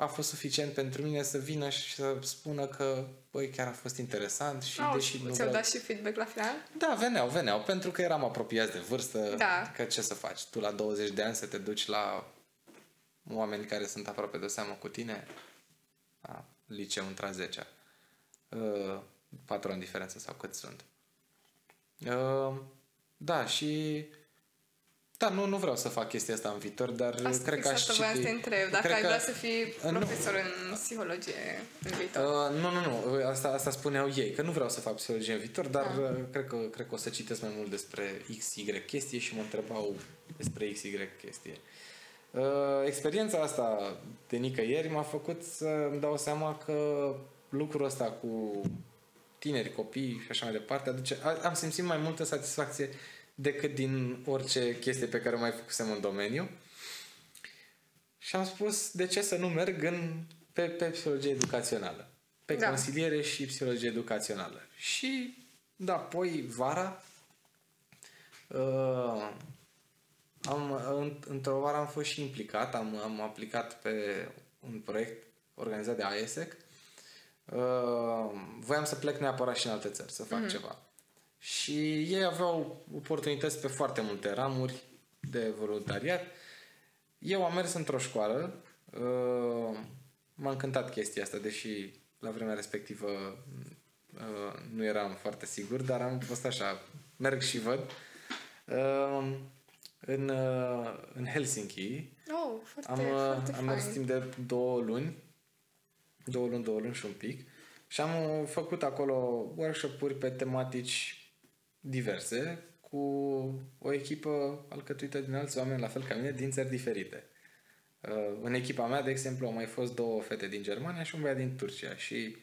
a fost suficient pentru mine să vină și să spună că băi, chiar a fost interesant și Au, deși nu ți-au vreau... dat și feedback la final? Da, veneau, veneau, pentru că eram apropiați de vârstă, Da. că ce să faci? Tu la 20 de ani să te duci la oameni care sunt aproape de seamă cu tine, a, liceu între a 10 uh, patru ani diferență sau cât sunt. Uh, da, și da, nu, nu vreau să fac chestia asta în viitor, dar Asta cred fix că aș asta voiam să te citi- întreb. Dacă cred ai că- vrea să fii Uh, nu. profesor în psihologie în viitor. Uh, nu, nu, nu. Asta, asta spuneau ei, că nu vreau să fac psihologie în viitor, dar Ah. uh, cred, că, cred că o să citesc mai mult despre XY chestie și mă întrebau despre XY chestie. Uh, experiența asta de nicăieri m-a făcut să îmi dau seama că lucrul ăsta cu tineri, copii și așa mai departe aduce, a- am simțit mai multă satisfacție decât din orice chestie pe care o mai făcusem în domeniu. Și am spus, de ce să nu merg în, pe, pe psihologie educațională? Pe Da. consiliere și psihologie educațională. Și, da, apoi, vara, uh, am, în, într-o vară am fost și implicat, am, am aplicat pe un proiect organizat de IESEC. Uh, voiam să plec neapărat și în alte țări, să fac mm-hmm. ceva. Și ei aveau oportunități pe foarte multe ramuri de voluntariat. Eu am mers într-o școală, uh, m-a încântat chestia asta, deși la vremea respectivă uh, nu eram foarte sigur, dar am fost așa, merg și văd. Uh, în, uh, în Helsinki. Oh, foarte, am, foarte am mers timp de două luni, două luni, două luni și un pic. Și am făcut acolo workshop-uri pe tematici diverse cu o echipă alcătuită din alți oameni la fel ca mine din țări diferite. Uh, în echipa mea, de exemplu, au mai fost două fete din Germania și un băiat din Turcia și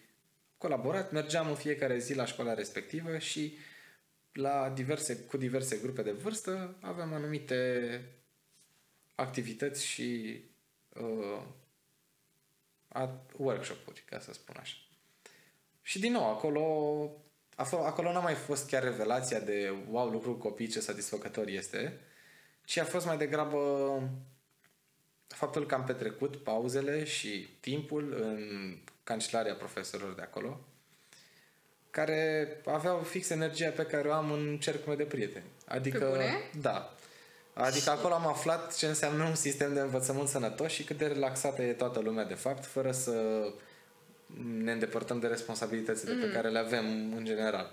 colaborat, mergeam în fiecare zi la școala respectivă și la diverse, cu diverse grupe de vârstă aveam anumite activități și uh, workshop-uri, ca să spun așa. Și din nou, acolo, acolo n-a mai fost chiar revelația de wow, lucru cu copii, ce satisfăcător este, ci a fost mai degrabă faptul că am petrecut pauzele și timpul în cancelaria profesorilor de acolo, care aveau fix energia pe care o am în cercul meu de prieteni. Adică, Pe bune? da. Adică acolo am aflat ce înseamnă un sistem de învățământ sănătos și cât de relaxată e toată lumea de fapt, fără să ne îndepărtăm de responsabilitățile mm. pe care le avem în general.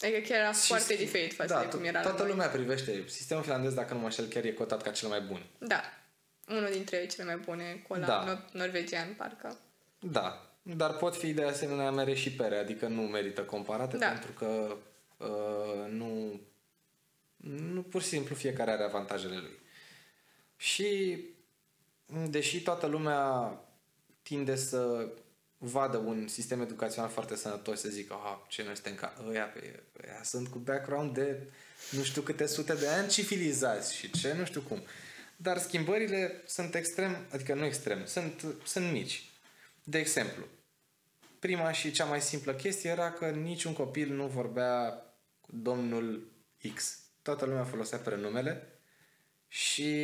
Adică chiar era Și- foarte diferit față da, de cum era la Toată noi. lumea privește sistemul finlandez, dacă nu mă înșel, chiar e cotat ca cel mai bun. Da. Unul dintre cele mai bune, cu ăla Da. nor- norvegian, parcă. Da, dar pot fi de asemenea mere și pere, adică nu merită comparate Da. pentru că uh, nu, nu pur și simplu fiecare are avantajele lui. Și deși toată lumea tinde să vadă un sistem educațional foarte sănătos, să zică, ah, ce noi suntem ca ăia, pe, ăia sunt cu background de nu știu câte sute de ani civilizați și ce, nu știu cum. Dar schimbările sunt extrem, adică nu extrem, sunt, sunt mici. De exemplu, prima și cea mai simplă chestie era că niciun copil nu vorbea cu domnul X. Toată lumea folosea prenumele și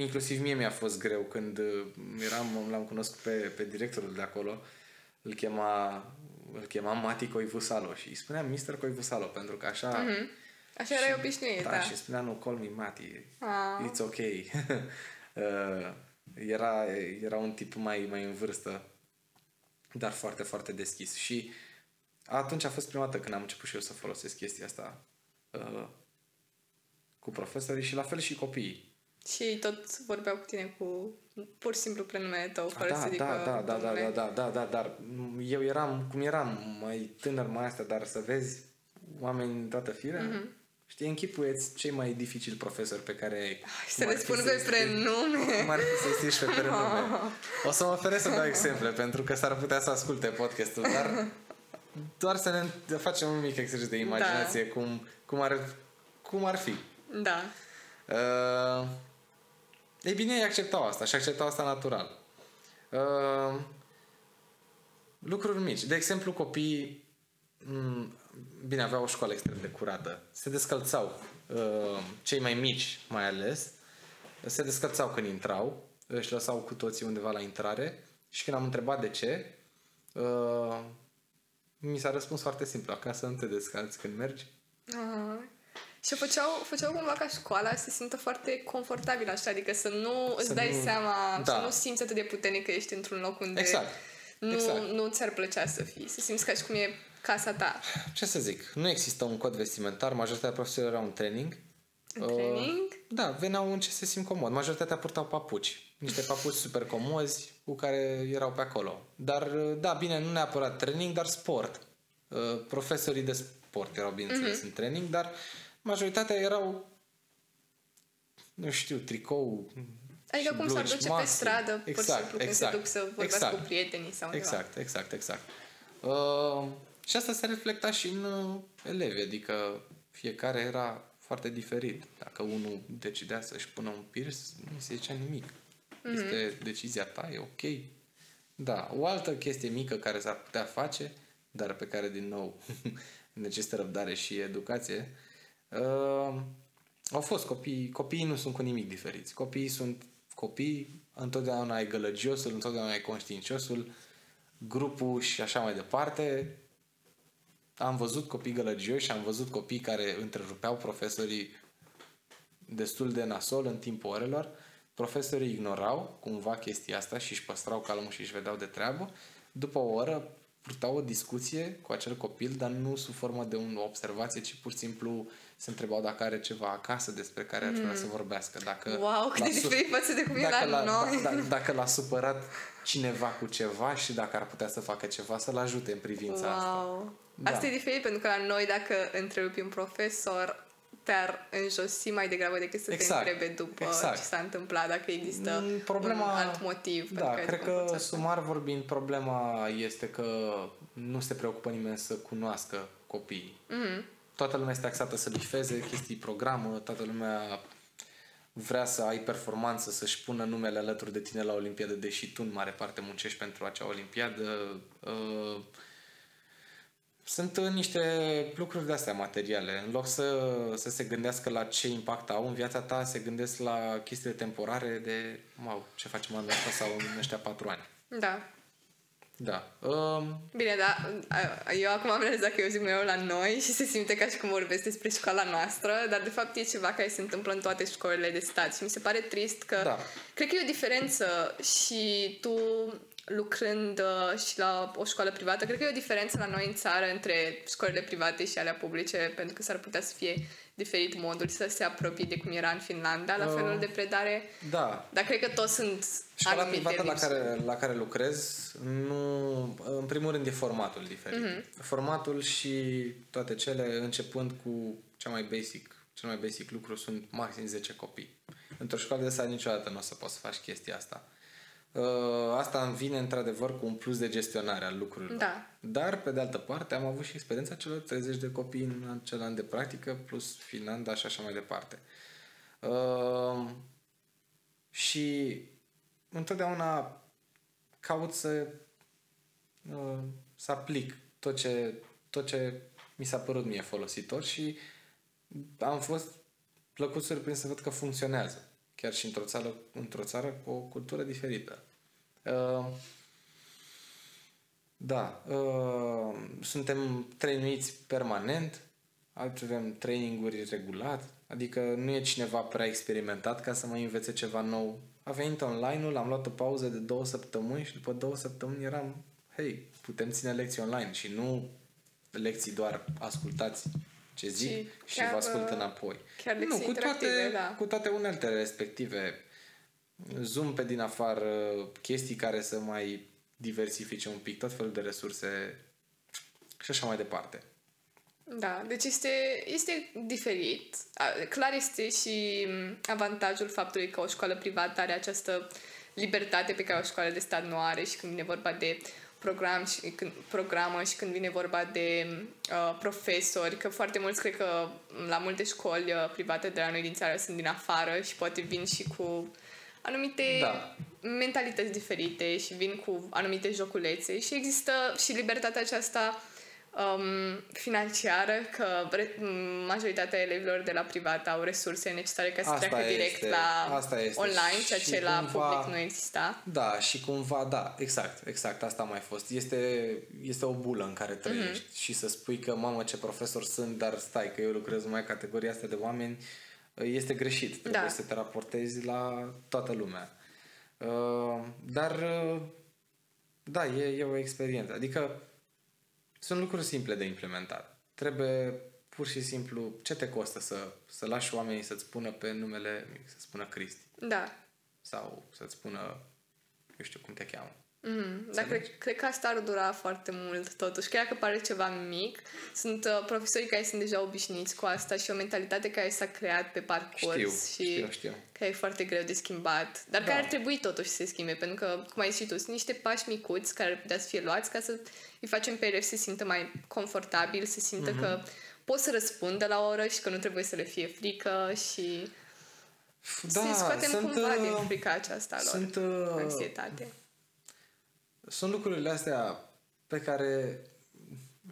inclusiv mie mi-a fost greu când uh, eram, l-am cunoscut pe, pe directorul de acolo, îl chema, îl chema Mati Coivusalo și îi spuneam Mr. Coivusalo pentru că așa... Mhm. Așa erai obișnuit, da, da. și spunea nu, call me Mati, Ah. it's ok. Uh, era, era un tip mai, mai în vârstă, dar foarte, foarte deschis. Și atunci a fost prima dată când am început și eu să folosesc chestia asta uh, cu profesorii și la fel și copiii. Și ei tot vorbeau cu tine cu pur și simplu prenumele tău, fără da, să zică da, da, da, da, domnule. da, da, da, da, dar eu eram, cum eram, mai tânăr, mai asta, dar să vezi oameni în toată firea, Mhm. știi, închipuieți cei mai dificili profesori pe care ai. Să Cum ar le fi spun să-i pe scrii- prenume. Cum ar fi să-i scrii și pe prenume. O să mă oferesc să dau exemple, pentru că s-ar putea să asculte podcastul, dar doar să ne facem un mic exercițiu de imaginație Da. cum, cum, ar, cum ar fi. Da. Uh, ei bine, ei acceptau asta și acceptau asta natural. Uh, lucruri mici. De exemplu, copiii m, bine, aveau o școală extrem de curată. Se descălțau. Uh, cei mai mici, mai ales, se descălțau când intrau. Își lăsau cu toții undeva la intrare. Și când am întrebat de ce, uh, mi s-a răspuns foarte simplu. Acasă nu te descalți când mergi. Ah. Și făceau, făceau cumva ca școala să se simtă foarte confortabil așa, adică să nu îți Să dai nu- seama, da. să nu simți atât de puternic că ești într-un loc unde Exact. nu, Exact. nu ți-ar plăcea să fii, să simți ca și cum e casa ta. Ce să zic, nu există un cod vestimentar, majoritatea profesorilor erau în training. În Uh, training? Da, veneau în ce se simt comod. Majoritatea purtau papuci. Niște papuci super comozi cu care erau pe acolo. Dar, uh, da, bine, nu neapărat training, dar sport. Uh, Profesorii de sport erau, bineînțeles, în training, dar majoritatea erau, nu știu, tricou Adică și cum s-ar blugi, duce maxim. pe stradă, pur și Exact, simplu, când exact, se duc să vorbească exact. cu prietenii sau undeva. Exact, exact, exact. Uh, și asta se reflecta și în uh, elevi, adică fiecare era foarte diferit. Dacă unul decidea să-și pună un pierce, nu se zicea nimic. Mhm. Este decizia ta, e ok. Da, o altă chestie mică care s-ar putea face, dar pe care, din nou, necesită răbdare și educație, uh, au fost copii, copiii nu sunt cu nimic diferiți. Copiii sunt copii, întotdeauna ai gălăgiosul, întotdeauna ai conștiinciosul, grupul și așa mai departe. am văzut copii gălăgioși, am văzut copii care întrerupeau profesorii destul de nasol în timpul orelor. Profesorii ignorau cumva chestia asta și își păstrau calmul și își vedeau de treabă. După o oră purtau o discuție cu acel copil, dar nu sub formă de o observație, ci pur și simplu se întrebau dacă are ceva acasă despre care ar vrea să vorbească. Dacă Wow, cât l-a de su- diferit față de cum e dacă la l-a, noi. da, da, dacă l-a supărat cineva cu ceva și dacă ar putea să facă ceva, să-l ajute în privința asta. Wow. Da. Asta e diferit pentru că la noi dacă întrerupi un profesor te-ar înjosi mai degrabă decât să Exact. te întrebe după Exact. ce s-a întâmplat, dacă există Mm, problema- un alt motiv. pentru Da, care te cred că comporți astfel. sumar vorbind, problema este că nu se preocupă nimeni să cunoască copiii. Mhm. Toată lumea este axată să bifeze chestii programă, toată lumea vrea să ai performanță, să-și pună numele alături de tine la Olimpiadă, deși tu în mare parte muncești pentru acea Olimpiadă. Uh, Sunt uh, niște lucruri de astea materiale. În loc să, să se gândească la ce impact au în viața ta, se gândesc la chestiile temporare de, wow, ce facem anul ăsta sau în ăștia patru ani. Da. Da. Um, Bine, dar a- eu acum am realizat că eu zic mereu la noi și se simte ca și cum vorbesc despre școala noastră, dar de fapt e ceva care se întâmplă în toate școlile de stat și mi se pare trist că Da. cred că e o diferență și tu lucrând uh, și la o școală privată, cred că e o diferență la noi în țară între școlile private și alea publice, pentru că s-ar putea să fie diferit modul să se apropie de cum era în Finlanda la Uh, felul de predare, da, dar cred că toți sunt Școala anumite privată la lipsuri. care, la care lucrez, nu, în primul rând e formatul diferit. Mhm. Mm-hmm. Formatul și toate cele, începând cu cea mai basic, cel mai basic lucru sunt maxim 10 copii. Într-o școală de stat niciodată nu o să poți să faci chestia asta. Uh, Asta îmi vine într-adevăr cu un plus de gestionare al lucrurilor. Da. Dar, pe de altă parte, am avut și experiența celor 30 de copii în acel an de practică, plus Finlanda și așa mai departe. Uh, și întotdeauna caut să, uh, să aplic tot ce, tot ce mi s-a părut mie folositor și am fost plăcut surprins să văd că funcționează. Chiar și într-o țară, într-o țară cu o cultură diferită. Uh, da, uh, suntem trainuiți permanent, avem traininguri regulat, adică nu e cineva prea experimentat ca să mai învețe ceva nou. A venit online-ul, am luat o pauză de două săptămâni și după două săptămâni eram, hei, putem ține lecții online și nu lecții doar ascultați ce zic Și și, chiar, vă ascult uh, înapoi. chiar nu, lecții cu toate, interactive, da. cu toate uneltele respective, Zoom pe din afară, chestii care să mai diversifice un pic, tot felul de resurse și așa mai departe. Da, deci este, este diferit. A, Clar este și m, avantajul faptului că o școală privată are această libertate pe care o școală de stat nu are și când vine vorba de program și când, programă și când vine vorba de uh, profesori, că foarte mulți cred că la multe școli uh, private de la noi din țară sunt din afară și poate vin și cu anumite Da. mentalități diferite și vin cu anumite joculețe și există și libertatea aceasta um, financiară, că re- m, majoritatea elevilor de la privat au resurse necesare ca să Asta treacă direct este, la asta este. online, ceea Și ce la cumva- public nu exista. Da, și cumva, da, exact, exact, asta a mai fost. Este, este o bulă în care trăiești Mhm. și să spui că, mamă, ce profesor sunt, dar stai, că eu lucrez numai categoria asta de oameni, este greșit. Trebuie Da. să te raportezi la toată lumea. Uh, dar, uh, da, e, e o experiență. Adică, sunt lucruri simple de implementat. Trebuie pur și simplu, ce te costă să, să lași oamenii să-ți spună pe numele mic, să spună Cristi Da. sau să-ți spună, eu știu cum te cheamă. Mm, dar cred, cred că asta ar dura foarte mult totuși. Chiar că pare ceva mic, sunt uh, profesorii care sunt deja obișnuiți cu asta și o mentalitate care s-a creat pe parcurs Știu, și știu, știu. care e foarte greu de schimbat, dar Da. care ar trebui totuși să se schimbe, pentru că, cum ai zis și tu, sunt niște pași micuți care ar putea să fie luați ca să îi facem pe elevi să se simtă mai confortabil, să simtă Mhm. că pot să răspundă la o oră și că nu trebuie să le fie frică și Da, să-i scoatem sunt, cumva uh, din frica aceasta lor, sunt, uh, anxietate. Sunt lucrurile astea pe care,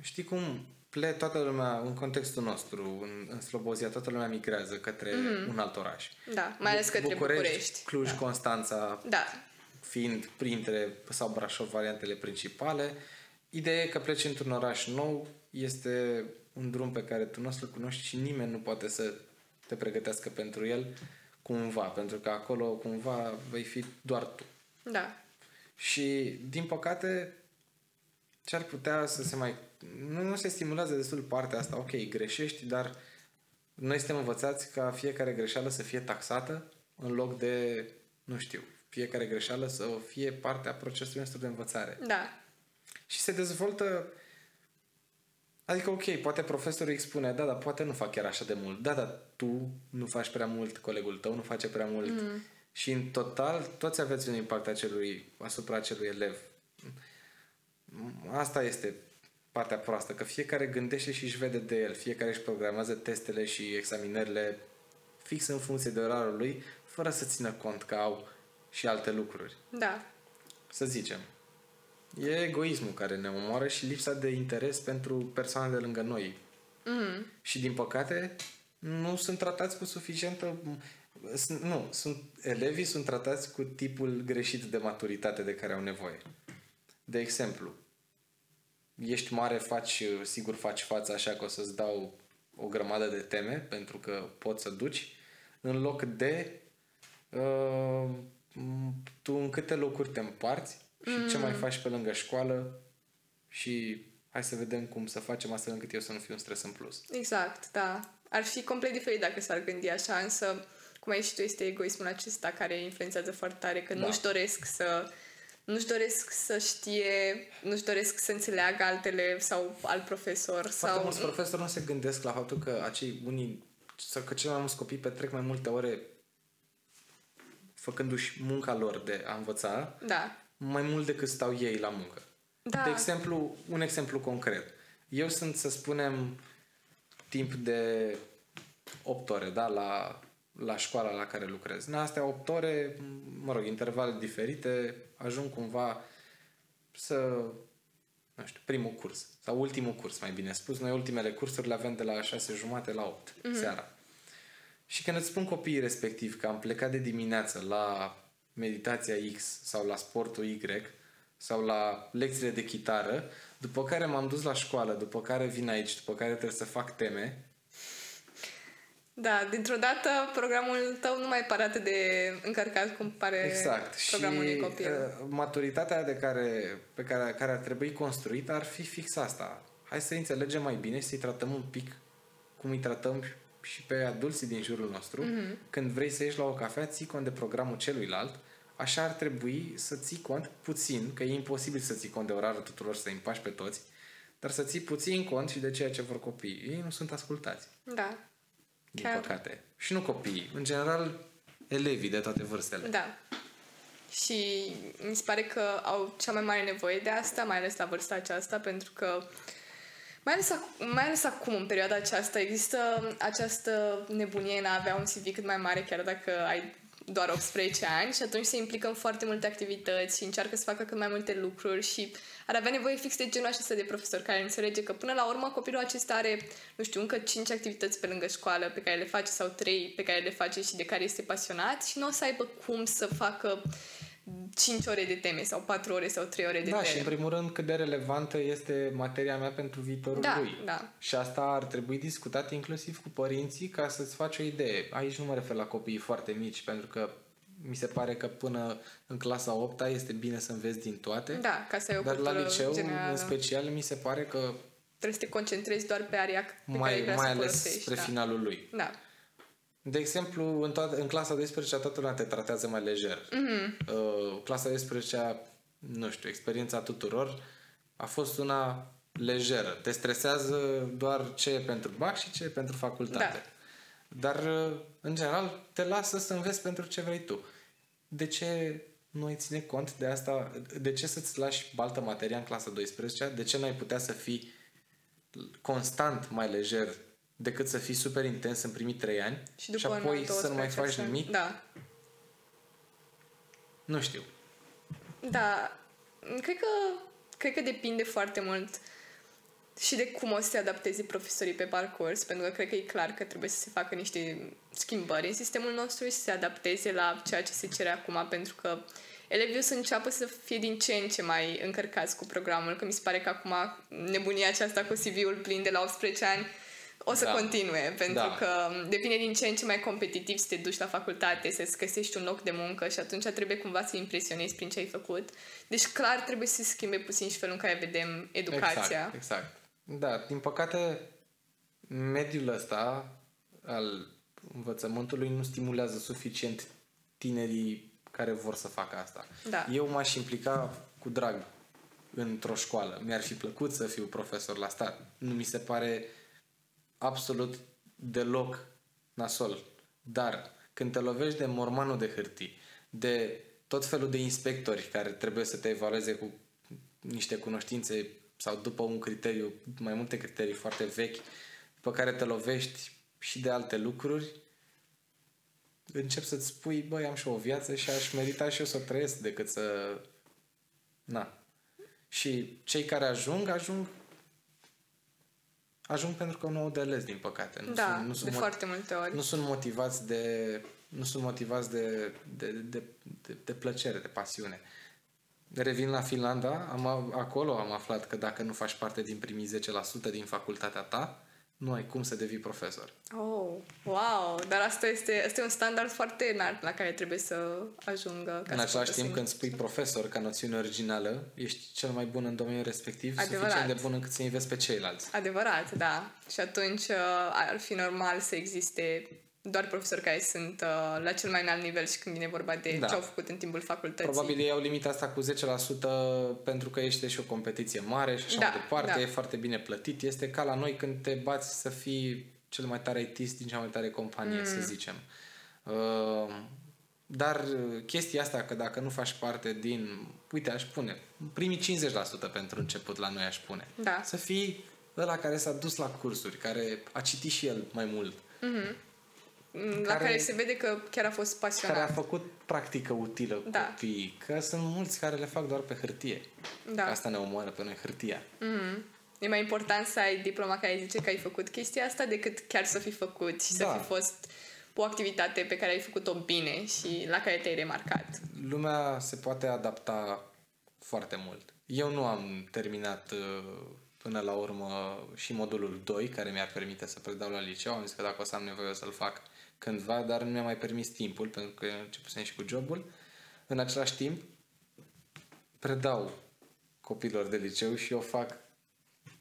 știi cum, ple toată lumea, în contextul nostru, în, în Slobozia, toată lumea migrează către mm-hmm. un alt oraș. Da, mai ales către București. Cluj, Constanța, Da, fiind printre, sau Brașov, variantele principale. Ideea e că pleci într-un oraș nou, este un drum pe care tu nu o să-l cunoști și nimeni nu poate să te pregătească pentru el cumva, pentru că acolo cumva vei fi doar tu. Da. Și, din păcate, ce ar putea să se mai... Nu, nu se stimulează destul partea asta. Ok, greșești, dar noi suntem învățați ca fiecare greșeală să fie taxată în loc de, nu știu, fiecare greșeală să fie parte a procesului nostru de învățare. Da. Și se dezvoltă Adică, ok, poate profesorul îi spune, da, dar poate nu fac chiar așa de mult. Da, dar tu nu faci prea mult, colegul tău nu face prea mult. Mm. Și în total, toți aveți un impact acelui, asupra acelui elev. Asta este partea proastă, că fiecare gândește și își vede de el, fiecare își programează testele și examinările fix în funcție de orarul lui, fără să țină cont că au și alte lucruri. Da. Să zicem. E egoismul care ne omoară și lipsa de interes pentru persoane de lângă noi. Mm. Și din păcate nu sunt tratați cu suficientă nu, sunt, elevii sunt tratați cu tipul greșit de maturitate de care au nevoie. De exemplu, ești mare, faci, sigur faci față așa că o să-ți dau o grămadă de teme pentru că poți să duci, în loc de uh, tu în câte locuri te împarți și mm. ce mai mm. faci pe lângă școală și hai să vedem cum să facem astfel încât eu să nu fiu un stres în plus. Exact, da. Ar fi complet diferit dacă s-ar gândi așa, însă cum ai și tu, este egoismul acesta care influențează foarte tare, că da. nu-și doresc să nu-și doresc să știe, nu-și doresc să înțeleagă altele sau alt profesor. Foarte sau... mulți profesori nu se gândesc la faptul că acei unii, sau că cei mai mulți copii petrec mai multe ore făcându-și munca lor de a învăța, da. mai mult decât stau ei la muncă. Da. De exemplu, un exemplu concret. Eu sunt, să spunem, timp de 8 ore, da, la la școala la care lucrez. În astea 8 ore, mă rog, intervale diferite, ajung cumva să, nu știu, primul curs sau ultimul curs, mai bine spus. Noi ultimele cursuri le avem de la 6 jumate la 8 mm-hmm. seara. Și când îți spun copiii respectiv că am plecat de dimineață la meditația X sau la sportul Y sau la lecțiile de chitară, după care m-am dus la școală, după care vin aici, după care trebuie să fac teme, da, dintr-o dată programul tău nu mai pare atât de încărcat cum pare exact. programul și unui copil. Uh, maturitatea de care, pe care, care ar trebui construită ar fi fix asta. Hai să înțelegem mai bine și să-i tratăm un pic cum îi tratăm și pe adulții din jurul nostru. Mm-hmm. Când vrei să ieși la o cafea, ții cont de programul celuilalt. Așa ar trebui să ții cont puțin, că e imposibil să ții cont de orarul tuturor, să împași pe toți, dar să ții puțin cont și de ceea ce vor copiii. Ei nu sunt ascultați. Da din Chiar. păcate. Și nu copiii, în general elevii de toate vârstele. Da. Și mi se pare că au cea mai mare nevoie de asta, mai ales la vârsta aceasta, pentru că mai ales, ac- mai ales acum, în perioada aceasta, există această nebunie în a avea un CV cât mai mare, chiar dacă ai doar 18 ani și atunci se implică în foarte multe activități și încearcă să facă cât mai multe lucruri și ar avea nevoie fix de genul acesta de profesor care înțelege că până la urmă copilul acesta are, nu știu, încă 5 activități pe lângă școală pe care le face sau 3 pe care le face și de care este pasionat și nu o să aibă cum să facă 5 ore de teme sau 4 ore sau 3 ore de da, teme. și în primul rând cât de relevantă este materia mea pentru viitorul da, lui. Da. Și asta ar trebui discutat inclusiv cu părinții ca să-ți faci o idee. Aici nu mă refer la copiii foarte mici, pentru că mi se pare că până în clasa 8 este bine să înveți din toate. Da, ca să ai o Dar la liceu, generală. în special, mi se pare că trebuie să te concentrezi doar pe aria pe mai, care vrea mai să ales spre da. finalul lui. Da. De exemplu, în, toată, în clasa 12 toată lumea te tratează mai lejer. Mm-hmm. Uh, clasa 12 nu știu, experiența tuturor a fost una lejeră. Te stresează doar ce e pentru bac și ce e pentru facultate. Da. Dar, uh, în general, te lasă să înveți pentru ce vrei tu. De ce nu ai ține cont de asta? De ce să-ți lași baltă materia în clasa 12 De ce nu ai putea să fii constant mai lejer decât să fii super intens în primii trei ani și, după și apoi să nu mai faci nimic? Da. Nu știu. Da. Cred că, cred că depinde foarte mult și de cum o să se adapteze profesorii pe parcurs, pentru că cred că e clar că trebuie să se facă niște schimbări în sistemul nostru și să se adapteze la ceea ce se cere acum, pentru că elevii o să înceapă să fie din ce în ce mai încărcați cu programul, că mi se pare că acum nebunia aceasta cu CV-ul plin de la 18 ani o să Da. continue, pentru Da. că devine din ce în ce mai competitiv să te duci la facultate, să-ți găsești un loc de muncă și atunci trebuie cumva să impresionezi prin ce ai făcut. Deci clar trebuie să se schimbe puțin și felul în care vedem educația. Exact, exact. Da, din păcate, mediul ăsta al învățământului nu stimulează suficient tinerii care vor să facă asta. Da. Eu m-aș implica cu drag într-o școală. Mi-ar fi plăcut să fiu profesor la stat. Nu mi se pare absolut deloc nasol. Dar când te lovești de mormanul de hârtii, de tot felul de inspectori care trebuie să te evalueze cu niște cunoștințe sau după un criteriu, mai multe criterii foarte vechi, pe care te lovești și de alte lucruri, încep să-ți spui, băi, am și o viață și aș merita și eu să o trăiesc decât să... Na. Și cei care ajung, ajung ajung pentru că nu au de ales, din păcate. Nu Da, sunt, nu de sunt, mo- foarte multe ori. nu sunt motivați de nu sunt motivați de, de, de, de, de plăcere, de pasiune. Revin la Finlanda, am, a- acolo am aflat că dacă nu faci parte din primii 10% din facultatea ta, nu ai cum să devii profesor. Oh, wow! Dar asta este, asta e un standard foarte înalt la care trebuie să ajungă. Ca în să același poată timp, să- când spui profesor ca noțiune originală, ești cel mai bun în domeniul respectiv, Adevărat. suficient de bun încât să înveți pe ceilalți. Adevărat, da. Și atunci uh, ar fi normal să existe doar profesori care sunt uh, la cel mai înalt nivel și când vine vorba de Da. ce au făcut în timpul facultății. Probabil ei au limita asta cu 10% pentru că este și o competiție mare și așa Da, mai departe, da. e foarte bine plătit. Este ca la noi când te bați să fii cel mai tare ITist din cea mai tare companie, mm. să zicem. Uh, dar chestia asta că dacă nu faci parte din, uite, aș pune, primii 50% pentru început la noi aș pune. Da. Să fii ăla care s-a dus la cursuri, care a citit și el mai mult, Mm, la care- care se vede că chiar a fost pasionat. care a făcut practică utilă cu Da. copiii, că sunt mulți care le fac doar pe hârtie. Da. Asta ne omoară pe noi, hârtia. Mhm. E mai important să ai diploma care zice că ai făcut chestia asta decât chiar să fi făcut și să Da. fi fost o activitate pe care ai făcut-o bine și la care te-ai remarcat. Lumea se poate adapta foarte mult. Eu nu am terminat uh, până la urmă și modulul 2, care mi-ar permite să predau la liceu. Am zis că dacă o să am nevoie o să-l fac cândva, dar nu mi-a mai permis timpul, pentru că începusem și cu jobul. În același timp, predau copilor de liceu și eu fac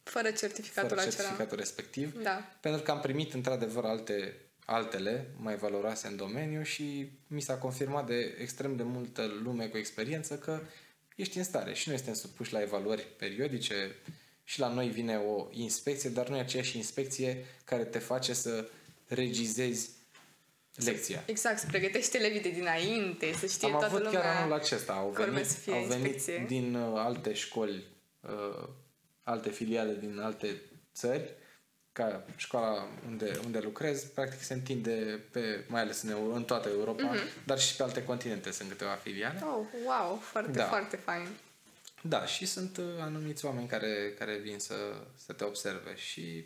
Fără certificatul fără acela. certificatul respectiv. Da. Pentru că am primit într-adevăr alte, altele mai valoroase în domeniu și mi s-a confirmat de extrem de multă lume cu experiență că ești în stare și noi suntem supuși la evaluări periodice și la noi vine o inspecție, dar nu e aceeași inspecție care te face să regizezi lecția. Exact, să pregătești elevii de dinainte, să știe Am toată avut lumea. chiar anul acesta. Au că urmează venit, să fie au venit inspecție. din uh, alte școli, uh, alte filiale din alte țări, ca școala unde, unde lucrez, practic se întinde pe, mai ales în, Euro, în toată Europa, Mhm. dar și pe alte continente sunt câteva filiale. Oh, wow, foarte, Da. foarte fain. Da, și sunt uh, anumiți oameni care, care vin să, să te observe și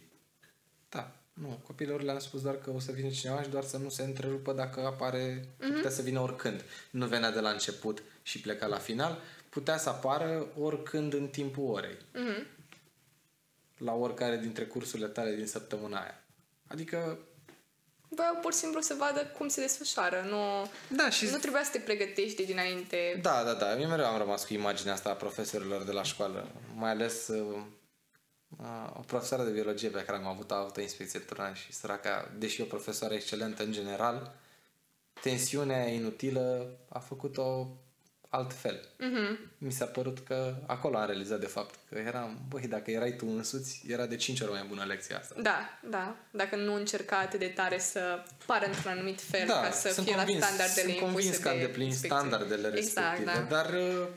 da, nu, copilor le-am spus doar că o să vină cineva și doar să nu se întrerupă dacă apare, mm-hmm. putea să vină oricând. Nu venea de la început și pleca la final, putea să apară oricând în timpul orei. Mhm. La oricare dintre cursurile tale din săptămâna aia. Adică, Voiau pur și simplu să vadă cum se desfășoară. Nu, da, și nu trebuia să te pregătești de dinainte. Da, da, da. Eu mereu am rămas cu imaginea asta a profesorilor de la școală. Mai ales uh, uh, o profesoară de biologie pe care am avut, a avut o inspecție turnă și săraca, deși e o profesoară excelentă în general, tensiunea inutilă a făcut-o altfel. Mhm. Mi s-a părut că acolo am realizat de fapt că eram, băi, dacă erai tu însuți, era de 5 ori mai bună lecția asta. Da, da. Dacă nu încerca atât de tare să pară într-un anumit fel Da, ca să sunt fie convins, la standardele sunt impuse convins că de îndeplini inspecție. standardele respective, Exact, da. dar uh,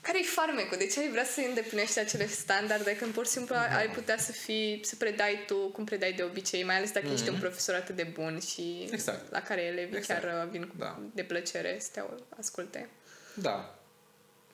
Care-i farmecul? De ce ai vrea să îndeplinești acele standarde când pur și simplu Da. ai putea să fii, să predai tu cum predai de obicei, mai ales dacă mm-hmm. ești un profesor atât de bun și Mhm. Exact. la care elevii Exact. chiar uh, vin cu Da. de plăcere să te asculte. Da.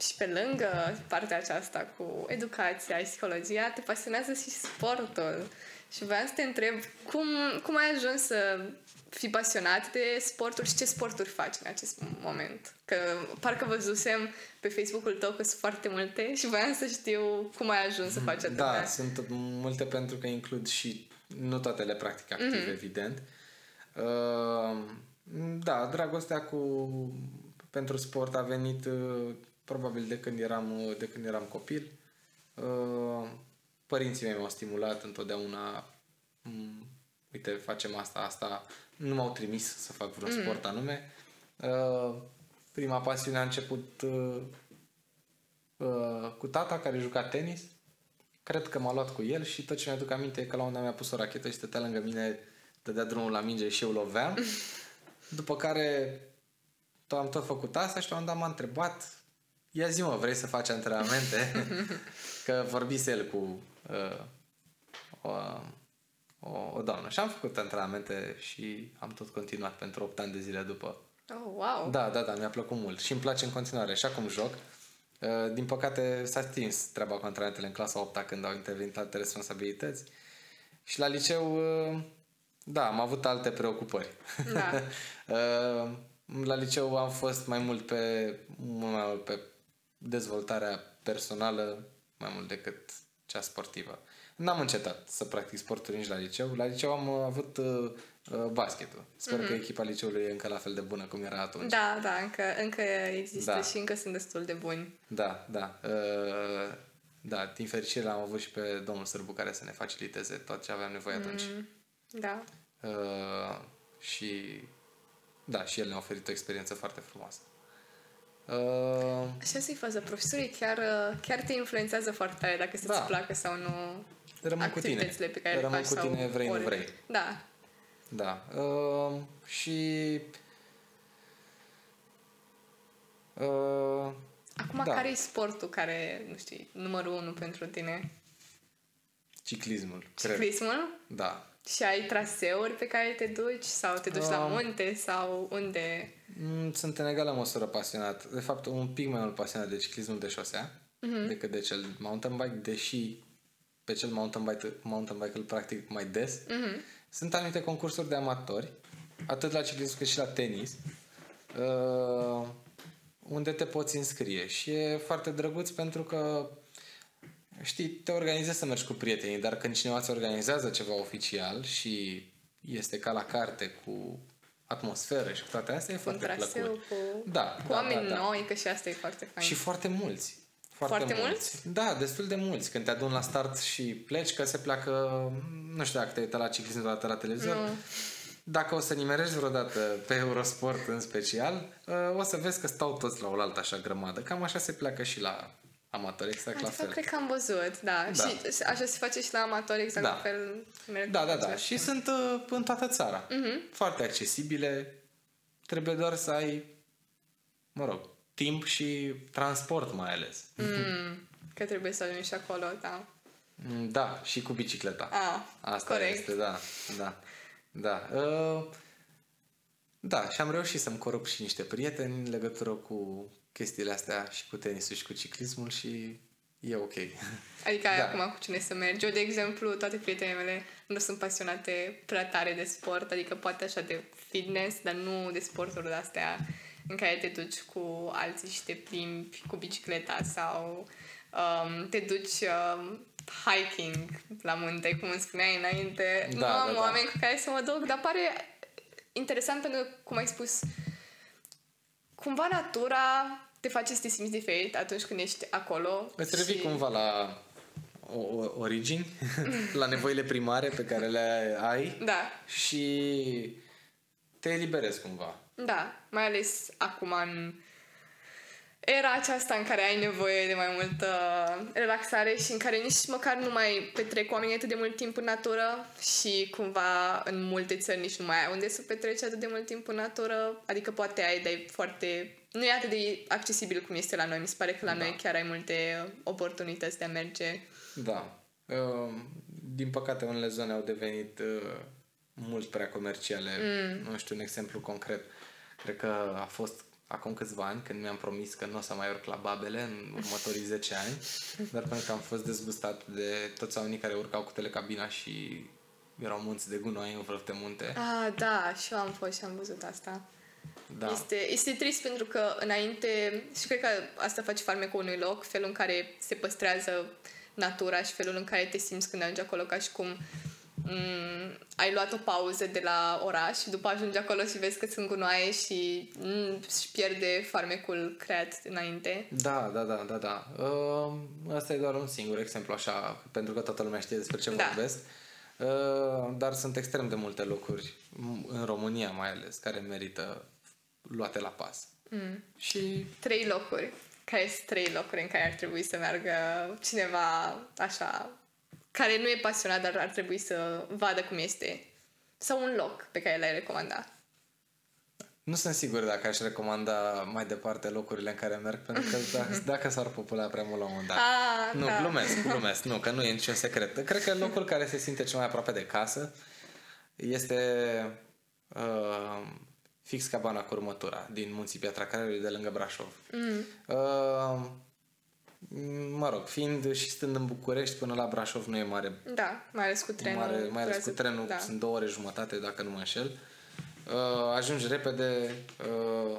și pe lângă partea aceasta cu educația și psihologia, te pasionează și sportul. Și vreau să te întreb cum, cum ai ajuns să fii pasionat de sporturi și ce sporturi faci în acest moment. Că parcă văzusem pe Facebook-ul tău că sunt foarte multe și voiam să știu cum ai ajuns să faci atâtea. Da, sunt multe pentru că includ și nu toate le practic activ, mm-hmm. evident. Uh, da, dragostea cu pentru sport a venit uh, probabil de când eram, uh, de când eram copil. Uh, părinții mei m-au stimulat întotdeauna um, uite, facem asta, asta. Nu m-au trimis să fac vreun mm. sport anume. Uh, prima pasiune a început uh, uh, cu tata care juca tenis. Cred că m-a luat cu el și tot ce mi-aduc aminte e că la un moment mi-a pus o rachetă și stătea lângă mine, dădea drumul la minge și eu loveam. După care tot am tot făcut asta și la un dat m-a întrebat ia zi mă, vrei să faci antrenamente? că vorbise el cu uh, o, o, o doamnă. Și am făcut antrenamente și am tot continuat pentru 8 ani de zile după. Oh, wow! Da, da, da, mi-a plăcut mult și îmi place în continuare. Și acum joc. Uh, din păcate s-a stins treaba cu antrenamentele în clasa 8 când au intervenit alte responsabilități. Și la liceu, uh, da, am avut alte preocupări. Da. Uh, la liceu am fost mai mult pe, mult mai mult pe dezvoltarea personală mai mult decât cea sportivă. N-am încetat să practic sporturi nici la liceu. La liceu am avut uh, uh, basketul. Sper mm-hmm. că echipa liceului e încă la fel de bună cum era atunci. Da, da, încă, încă există da. și încă sunt destul de buni. Da, da. Uh, da, din fericire am avut și pe domnul Sârbu care să ne faciliteze tot ce aveam nevoie atunci. Mm, da. Uh, și da, și el ne-a oferit o experiență foarte frumoasă. Uh, Așa să-i faza. Profesorii chiar, chiar te influențează foarte tare dacă să-ți da. placă sau nu Rămân cu tine. pe care Rămân le faci cu tine, vrei, ori. nu vrei. Da. Da. Uh, și... Uh, Acum, da. care e sportul care, nu știu, numărul unu pentru tine? Ciclismul. Ciclismul? Cred. Da. Și ai traseuri pe care te duci sau te duci uh, la munte sau unde? Mm, sunt în egală măsură pasionat. De fapt, un pic mai mult pasionat de ciclismul de șosea uh-huh. decât de cel mountain bike, deși pe cel mountain bike, mountain bike îl practic mai des. Uh-huh. Sunt anumite concursuri de amatori, atât la ciclism cât și la tenis, uh, unde te poți înscrie. Și e foarte drăguț pentru că știi, te organizezi să mergi cu prietenii, dar când cineva îți organizează ceva oficial și este ca la carte cu atmosferă și cu toate astea, e foarte plăcut. Cu, da, cu da, oameni da, da. noi, că și asta e foarte fain. Și foarte mulți. Foarte, foarte mulți? mulți? Da, destul de mulți. Când te adun la start și pleci, că se pleacă, nu știu dacă te uita la ciclism vreodată la televizor, nu. dacă o să nimerești vreodată pe Eurosport în special, uh, o să vezi că stau toți la oaltă așa grămadă. Cam așa se pleacă și la amatori, exact Asta la fel. cred că am văzut, da. da. Și așa se face și la amatori, exact da. la fel. Da, da, da. Și sunt uh, în toată țara. Uh-huh. Foarte accesibile. Trebuie doar să ai, mă rog, timp și transport mai ales. Mm, că trebuie să ajungi și acolo, da. Mm, da, și cu bicicleta. Ah, Asta corect. este, da, da, da. Uh, da, și am reușit să-mi corup și niște prieteni în legătură cu chestiile astea și cu tenisul și cu ciclismul și e ok. Adică ai da. acum cu cine să mergi. Eu, de exemplu, toate prietenele mele nu sunt pasionate prea tare de sport, adică poate așa de fitness, dar nu de sporturi de astea în care te duci cu alții și te plimbi cu bicicleta sau um, te duci um, hiking la munte, cum îmi spuneai înainte. Da, nu am da, oameni da. cu care să mă duc, dar pare interesant pentru că, cum ai spus, cumva natura te face să te simți diferit atunci când ești acolo. Îți revii și... cumva la o, o, origini, la nevoile primare pe care le ai da. și te eliberezi cumva. Da, mai ales acum în era aceasta în care ai nevoie de mai multă relaxare și în care nici măcar nu mai petrec oamenii atât de mult timp în natură și cumva în multe țări nici nu mai ai unde să petreci atât de mult timp în natură. Adică poate ai, dar e foarte... Nu e atât de accesibil cum este la noi. Mi se pare că la da. noi chiar ai multe oportunități de a merge. Da. Uh, din păcate, unele zone au devenit uh, mult prea comerciale. Mm. Nu știu un exemplu concret. Cred că a fost acum câțiva ani, când mi-am promis că nu o să mai urc la Babele în următorii 10 ani, dar pentru că am fost dezgustat de toți oamenii care urcau cu telecabina și erau munți de gunoi în vârf de munte. Ah, da, și eu am fost și am văzut asta. Da. Este, este trist pentru că înainte, și cred că asta face farmecul unui loc, felul în care se păstrează natura și felul în care te simți când ajungi acolo ca și cum mm, ai luat o pauză de la oraș și după ajungi acolo și vezi că sunt gunoaie și mm, își pierde farmecul creat înainte. Da, da, da, da, da. Uh, asta e doar un singur exemplu așa, pentru că toată lumea știe despre ce Da. vorbesc. Uh, dar sunt extrem de multe locuri, m- în România mai ales, care merită luate la pas. Mm. Și Trei locuri. Care sunt trei locuri în care ar trebui să meargă cineva așa, care nu e pasionat, dar ar trebui să vadă cum este? Sau un loc pe care l-ai recomanda? nu sunt sigur dacă aș recomanda mai departe locurile în care merg, pentru că dacă, dacă s-ar popula prea mult la un moment dat. Ah, Nu, da. glumesc, glumesc. Nu, că nu e niciun secret. Cred că locul care se simte cel mai aproape de casă este uh, fix cabana cu următura din Munții Piatra Carelui de lângă Brașov. Mm. Uh, mă rog, fiind și stând în București până la Brașov nu e mare Da, mai ales cu trenul. mare, mai ales cu durează- trenul, Da. sunt două ore jumătate, dacă nu mă înșel. Uh, ajungi repede, uh,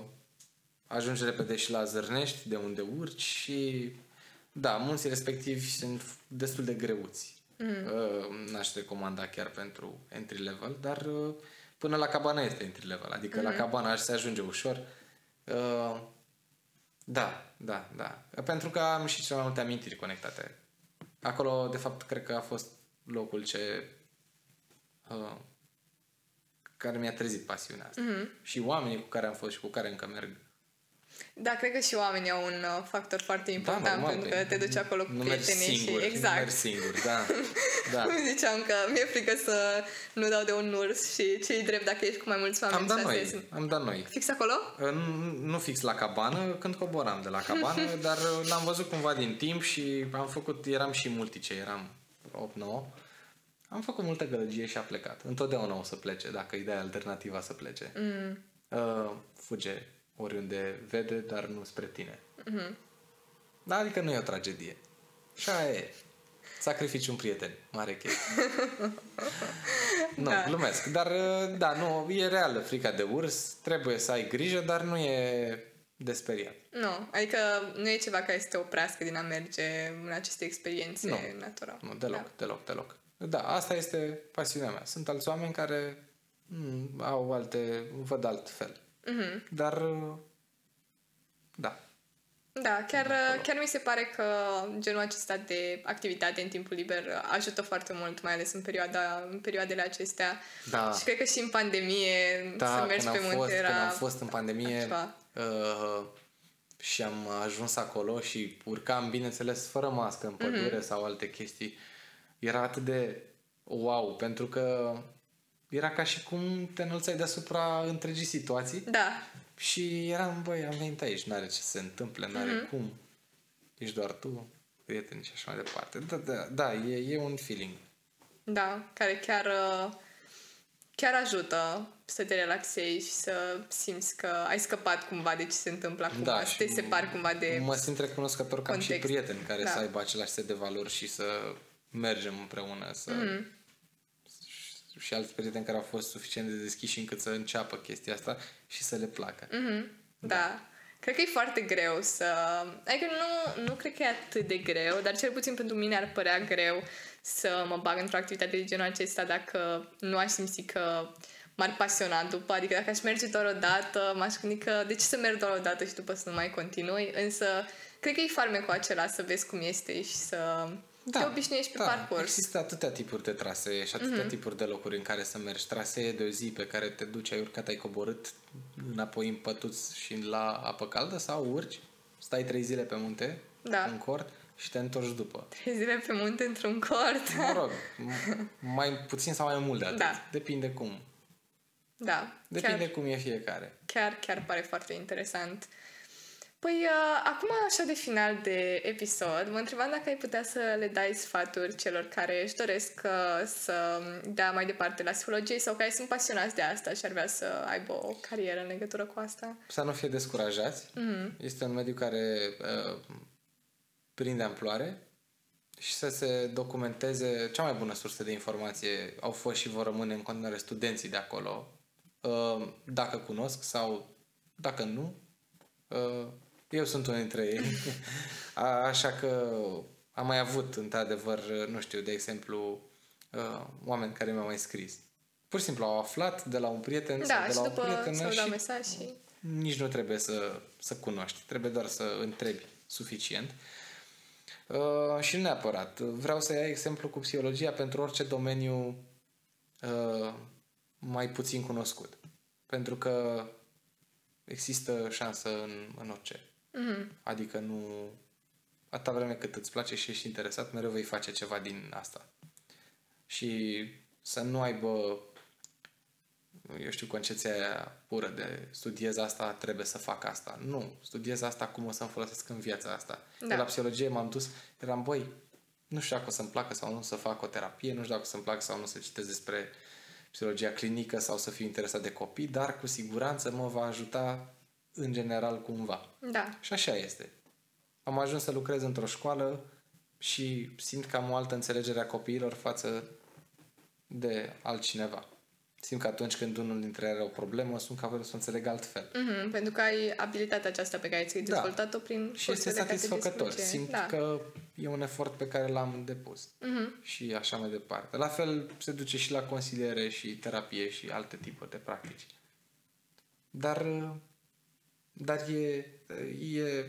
ajungi repede și la Zărnești, de unde urci și da, munții respectivi sunt destul de greuți. Mm. Uh, n-aș recomanda chiar pentru entry level, dar uh, până la cabana este entry level, adică mm. la cabana aș se ajunge ușor. Uh, da, da, da. Pentru că am și cele mai multe amintiri conectate. Acolo, de fapt, cred că a fost locul ce uh, care mi-a trezit pasiunea asta. Mm-hmm. Și oamenii cu care am fost și cu care încă merg. Da, cred că și oamenii au un uh, factor foarte important da, normal, pentru că te duci acolo cu nu mergi prietenii singur, și exact. Nu mergi singur, da. da. Cum ziceam că mi-e frică să nu dau de un urs și ce-i drept dacă ești cu mai mulți oameni. Am dat și asta noi, este- am dat noi. Fix acolo? Uh, Nu, nu fix la cabană, când coboram de la cabană, dar uh, l-am văzut cumva din timp și am făcut, eram și multice, eram 8-9. Am făcut multă gălăgie și a plecat. Întotdeauna o să plece, dacă îi dai alternativa să plece. Mm. Uh, fuge oriunde vede, dar nu spre tine. Mm-hmm. Da, adică nu e o tragedie. Și aia e. Sacrifici un prieten. Mare chestie. nu, Da. glumesc. Dar, uh, da, nu, e reală frica de urs. Trebuie să ai grijă, dar nu e de speriat. Nu, adică nu e ceva care să te oprească din a merge în aceste experiențe Nu. naturale. Nu, deloc, Da. deloc, deloc. Da, asta este pasiunea mea. Sunt alți oameni care mm, au alte, văd altfel. Mhm. Dar, uh, da, Da, chiar, chiar mi se pare că genul acesta de activitate în timpul liber ajută foarte mult, mai ales în, perioada, în perioadele acestea. Da. Și cred că și în pandemie Da, să mergi când pe am, munte fost, era... când am fost în pandemie altceva. uh, și am ajuns acolo și urcam, bineînțeles, fără mască în Mhm. pădure mm-hmm. sau alte chestii, era atât de wow, pentru că era ca și cum te înălțai deasupra întregii situații Da, și eram, băi, am venit aici, n-are ce să se întâmple, n-are Mhm. mm-hmm. cum. Ești doar tu, prieteni și așa mai departe. Da, da, da e, e un feeling. da, care chiar, uh, chiar ajută să te relaxezi și să simți că ai scăpat cumva de ce se întâmplă acum, Da, să și te separi cumva de... Mă simt recunoscător că am și context. prieteni care Da. să aibă același set de valori și să mergem împreună, să... Mhm. Și- Și alți prieteni care au fost suficient de deschiși încât să înceapă chestia asta și să le placă. Mhm. Da. Cred că e foarte greu să... Adică nu, nu cred că e atât de greu, dar cel puțin pentru mine ar părea greu să mă bag într-o activitate de genul acesta dacă nu aș simți că m-ar pasiona după. Adică dacă aș merge doar o dată, m-aș gândi că de ce să merg doar o dată și după să nu mai continui. Însă, cred că e farmecul acela să vezi cum este și să te obișnuiești pe da, parcurs. Există atâtea tipuri de trasee și atâtea Mhm. tipuri de locuri în care să mergi. Trasee de o zi pe care te duci, ai urcat, ai coborât înapoi în pătuț și la apă caldă sau urci, stai trei zile pe munte, Da. în cort și te întorci după. Trei zile pe munte într-un cort. Mă rog, m- mai puțin sau mai mult de atât. Da. Depinde cum. Da. Depinde Chiar, cum e fiecare. chiar, chiar pare foarte interesant. Păi, uh, acum, așa de final de episod, mă întrebam dacă ai putea să le dai sfaturi celor care își doresc uh, să dea mai departe la psihologie sau care sunt pasionați de asta și ar vrea să aibă o carieră în legătură cu asta. Să nu fie descurajați. Mm-hmm. Este un mediu care uh, prinde amploare și să se documenteze. Cea mai bună sursă de informație au fost și vor rămâne în continuare studenții de acolo, uh, dacă cunosc sau dacă nu. Uh, eu sunt unul dintre ei. Așa că am mai avut, într-adevăr, nu știu, de exemplu, uh, oameni care mi-au mai scris. Pur și simplu au aflat de la un prieten da, sau de și la după o prietenă și... mesaj și... nici nu trebuie să, să cunoști. Trebuie doar să întrebi suficient. Uh, și nu neapărat. Vreau să iau exemplu cu psihologia pentru orice domeniu uh, mai puțin cunoscut. Pentru că există șansă în, în orice. Mm-hmm. Adică nu... Atâta vreme cât îți place și ești interesat, mereu vei face ceva din asta. Și să nu aibă eu știu, concepția aia pură de studiez asta, trebuie să fac asta. Nu, studiez asta, cum o să-mi folosesc în viața asta. Da. De la psihologie m-am dus, eram, băi, nu știu dacă o să-mi placă sau nu să fac o terapie, nu știu dacă o să-mi placă sau nu să citesc despre psihologia clinică sau să fiu interesat de copii, dar cu siguranță mă va ajuta în general cumva. Da. Și așa este. Am ajuns să lucrez într-o școală și simt că am o altă înțelegere a copiilor față de altcineva. Simt că atunci când unul dintre ei are o problemă, sunt capabil să o înțeleg altfel. Mm-hmm, pentru că ai abilitatea aceasta pe care ți-ai da. dezvoltat-o prin Și este satisfăcător. Simt da. că e un efort pe care l-am depus. Mm-hmm. Și așa mai departe. La fel se duce și la consiliere și terapie și alte tipuri de practici. Dar dar e, e,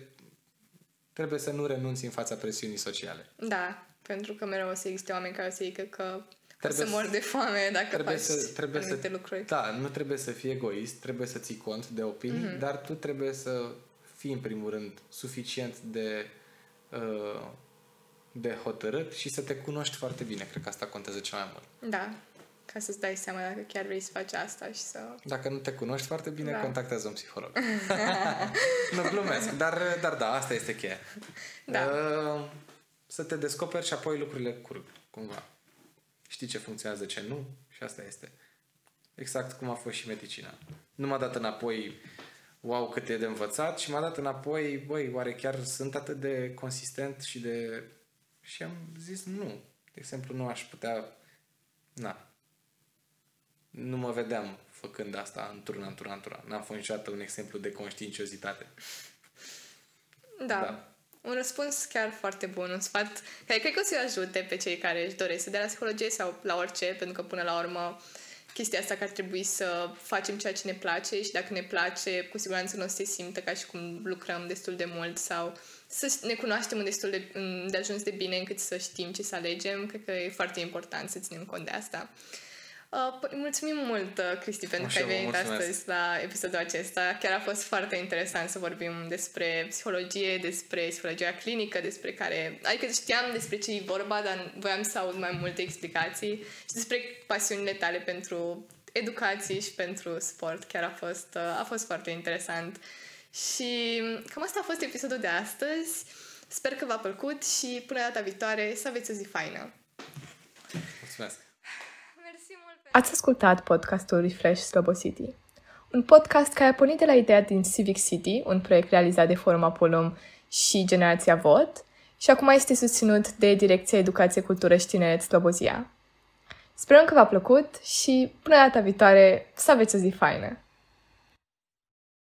trebuie să nu renunți în fața presiunii sociale. Da, pentru că mereu o să existe oameni care o să zică că trebuie o să mor de foame dacă trebuie faci să, trebuie anumite să, lucruri. Da, nu trebuie să fii egoist, trebuie să ții cont de opinii, mm-hmm. dar tu trebuie să fii în primul rând suficient de uh, de hotărât și să te cunoști foarte bine. Cred că asta contează cel mai mult. Da ca să-ți dai seama dacă chiar vrei să faci asta și să... Dacă nu te cunoști foarte bine, da. contactează un psiholog. nu glumesc, dar, dar da, asta este cheia. Da. Uh, să te descoperi și apoi lucrurile curg, cumva. Știi ce funcționează, ce nu și asta este. Exact cum a fost și medicina. Nu m-a dat înapoi wow, cât e de învățat și m-a dat înapoi, băi, oare chiar sunt atât de consistent și de... Și am zis nu. De exemplu, nu aș putea... Na, nu mă vedeam făcând asta într-una, într-una, într-una. N-am fost niciodată un exemplu de conștiinciozitate. Da. da. Un răspuns chiar foarte bun, un sfat care cred că o să ajute pe cei care își doresc să dea la psihologie sau la orice, pentru că până la urmă chestia asta că ar trebui să facem ceea ce ne place și dacă ne place, cu siguranță nu o să se simtă ca și cum lucrăm destul de mult sau să ne cunoaștem destul de, de ajuns de bine încât să știm ce să alegem. Cred că e foarte important să ținem cont de asta. Uh, păi, mulțumim mult, uh, Cristi, pentru că ai venit astăzi la episodul acesta. Chiar a fost foarte interesant să vorbim despre psihologie, despre psihologia clinică, despre care... Adică știam despre ce e vorba, dar voiam să aud mai multe explicații și despre pasiunile tale pentru educație și pentru sport. Chiar a fost, uh, a fost foarte interesant. Și cam asta a fost episodul de astăzi. Sper că v-a plăcut și până data viitoare să aveți o zi faină. Mulțumesc! Ați ascultat podcastul Refresh Slobo City, un podcast care a pornit de la ideea din Civic City, un proiect realizat de Forum Apolum și Generația Vot, și acum este susținut de Direcția Educație, Cultură și Tineret Slobozia. Sperăm că v-a plăcut și până data viitoare să aveți o zi faină!